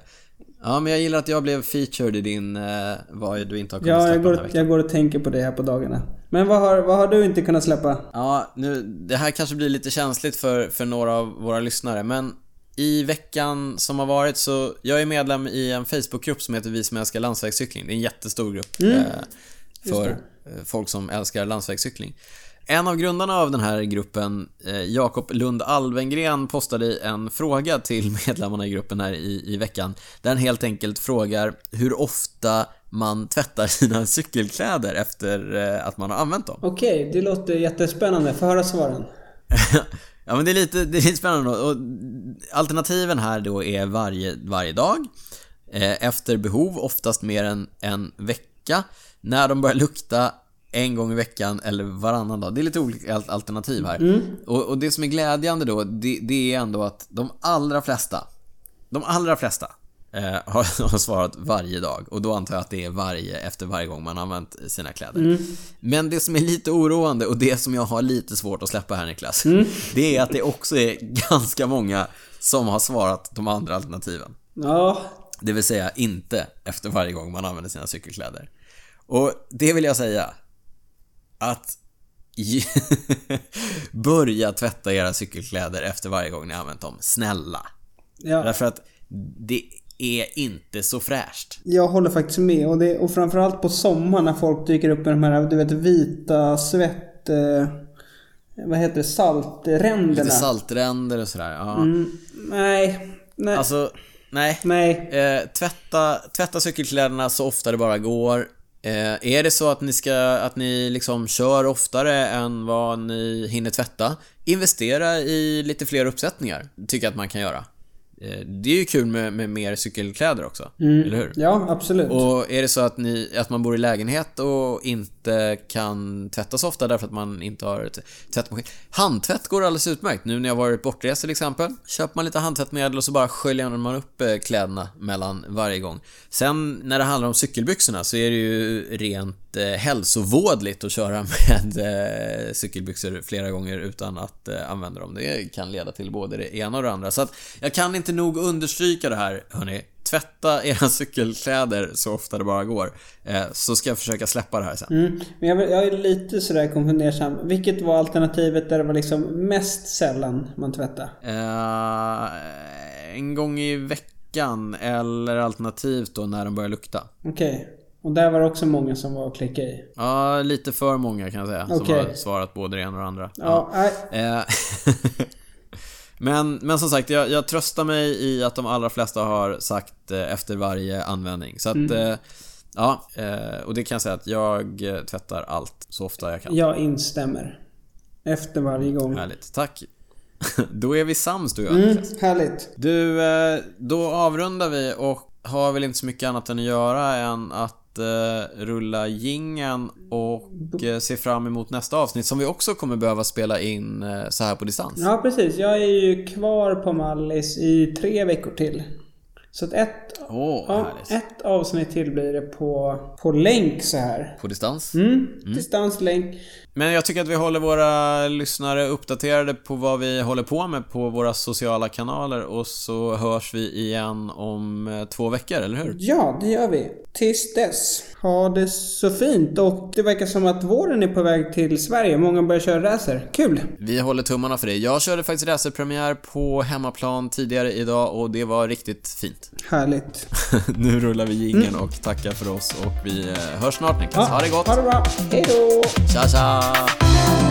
Ja, men jag gillar att jag blev featured i din eh, vad du inte har kunnat Ja, släppa jag den går, här veckan. jag går och tänker på det här på dagarna. Men vad har, vad har du inte kunnat släppa? Ja, nu, det här kanske blir lite känsligt för, för några av våra lyssnare, men i veckan som har varit så, jag är medlem i en Facebookgrupp som heter Vi som älskar landsvägscykling. Det är en jättestor grupp eh, för eh, folk som älskar landsvägscykling. En av grundarna av den här gruppen, eh, Jakob Lund Alvengren, postade en fråga till medlemmarna i gruppen här i, i veckan. Där han helt enkelt frågar hur ofta man tvättar sina cykelkläder efter att man har använt dem. Okej, det låter jättespännande. Få höra svaren. ja men det är lite, det är lite spännande och alternativen här då är varje, varje dag eh, efter behov, oftast mer än en vecka när de börjar lukta en gång i veckan eller varannan dag. Det är lite olika al- alternativ här. Och, och det som är glädjande då, det, det är ändå att de allra flesta, de allra flesta eh, har, har svarat varje dag. Och då antar jag att det är varje, efter varje gång man använt sina kläder. Men det som är lite oroande och det som jag har lite svårt att släppa här Niklas. Det är att det också är ganska många som har svarat de andra alternativen. Ja, Det vill säga inte efter varje gång man använder sina cykelkläder. Och det vill jag säga att börja tvätta era cykelkläder efter varje gång ni använt dem. Snälla. ja. Därför att det är inte så fräscht. Jag håller faktiskt med. Och, det, och framförallt på sommaren när folk dyker upp med de här, du vet, vita svett... Eh, vad heter det? Saltränderna. Lite saltränder och sådär. Ja. Mm, nej. Nej. Alltså, nej. nej. Eh, tvätta, tvätta cykelkläderna så ofta det bara går. Eh, är det så att ni ska, att ni liksom kör oftare än vad ni hinner tvätta, investera i lite fler uppsättningar. Tycker jag att man kan göra. Eh, det är ju kul med, med mer cykelkläder också, eller hur? Ja, absolut. Och är det så att, ni, att man bor i lägenhet och inte kan tvätta så ofta därför att man inte har ett tvättmaskin. Handtvätt går alldeles utmärkt. Nu när jag varit bortrest till exempel. Köper man lite handtvättmedel och så bara sköljer man upp eh, kläderna mellan varje gång. Sen när det handlar om cykelbyxorna så är det ju rent eh, hälsovådligt att köra med eh, cykelbyxor flera gånger utan att eh, använda dem. Det kan leda till både det ena och det andra. Så att jag kan inte nog understryka det här, hörni. Tvätta era cykelkläder så ofta det bara går. Eh, så ska jag försöka släppa det här sen. Mm. Men jag, jag är lite sådär konfundersam. Vilket var alternativet där det var liksom mest sällan man tvättade? Eh, en gång i veckan eller alternativt då när de börjar lukta. Okej. Och där var det också många som var och klickade i. Ja, lite för många kan jag säga. Som Okej. har svarat både det ena och det andra. Ja, nej. Men, men som sagt, jag, jag tröstar mig i att de allra flesta har sagt eh, efter varje användning. Så att, Mm. eh, ja, eh, och det kan jag säga att jag tvättar allt så ofta jag kan. Jag instämmer. Efter varje gång. Härligt, tack. Då är vi sams du och jag, Mm, härligt. Du, då avrundar vi och har väl inte så mycket annat än att göra än att eh, rulla gingen och eh, se fram emot nästa avsnitt som vi också kommer behöva spela in eh, så här på distans. Ja, precis. Jag är ju kvar på Mallis i tre veckor till. Så att ett, Åh, ja, ett avsnitt till blir det på, på länk så här. På distans. Mm, distanslänk. Men jag tycker att vi håller våra lyssnare uppdaterade på vad vi håller på med på våra sociala kanaler och så hörs vi igen om eh, två veckor, eller hur? Ja, det gör vi. Tills dess. Ha det så fint och det verkar som att våren är på väg till Sverige. Många börjar köra racer. Kul! Vi håller tummarna för det. Jag körde faktiskt racerpremiär på hemmaplan tidigare idag och det var riktigt fint. Härligt. nu rullar vi jingeln och tackar för oss och vi eh, hörs snart Niklas. Ha det gott! Ha det bra. Hej då! Tja tja! Uh...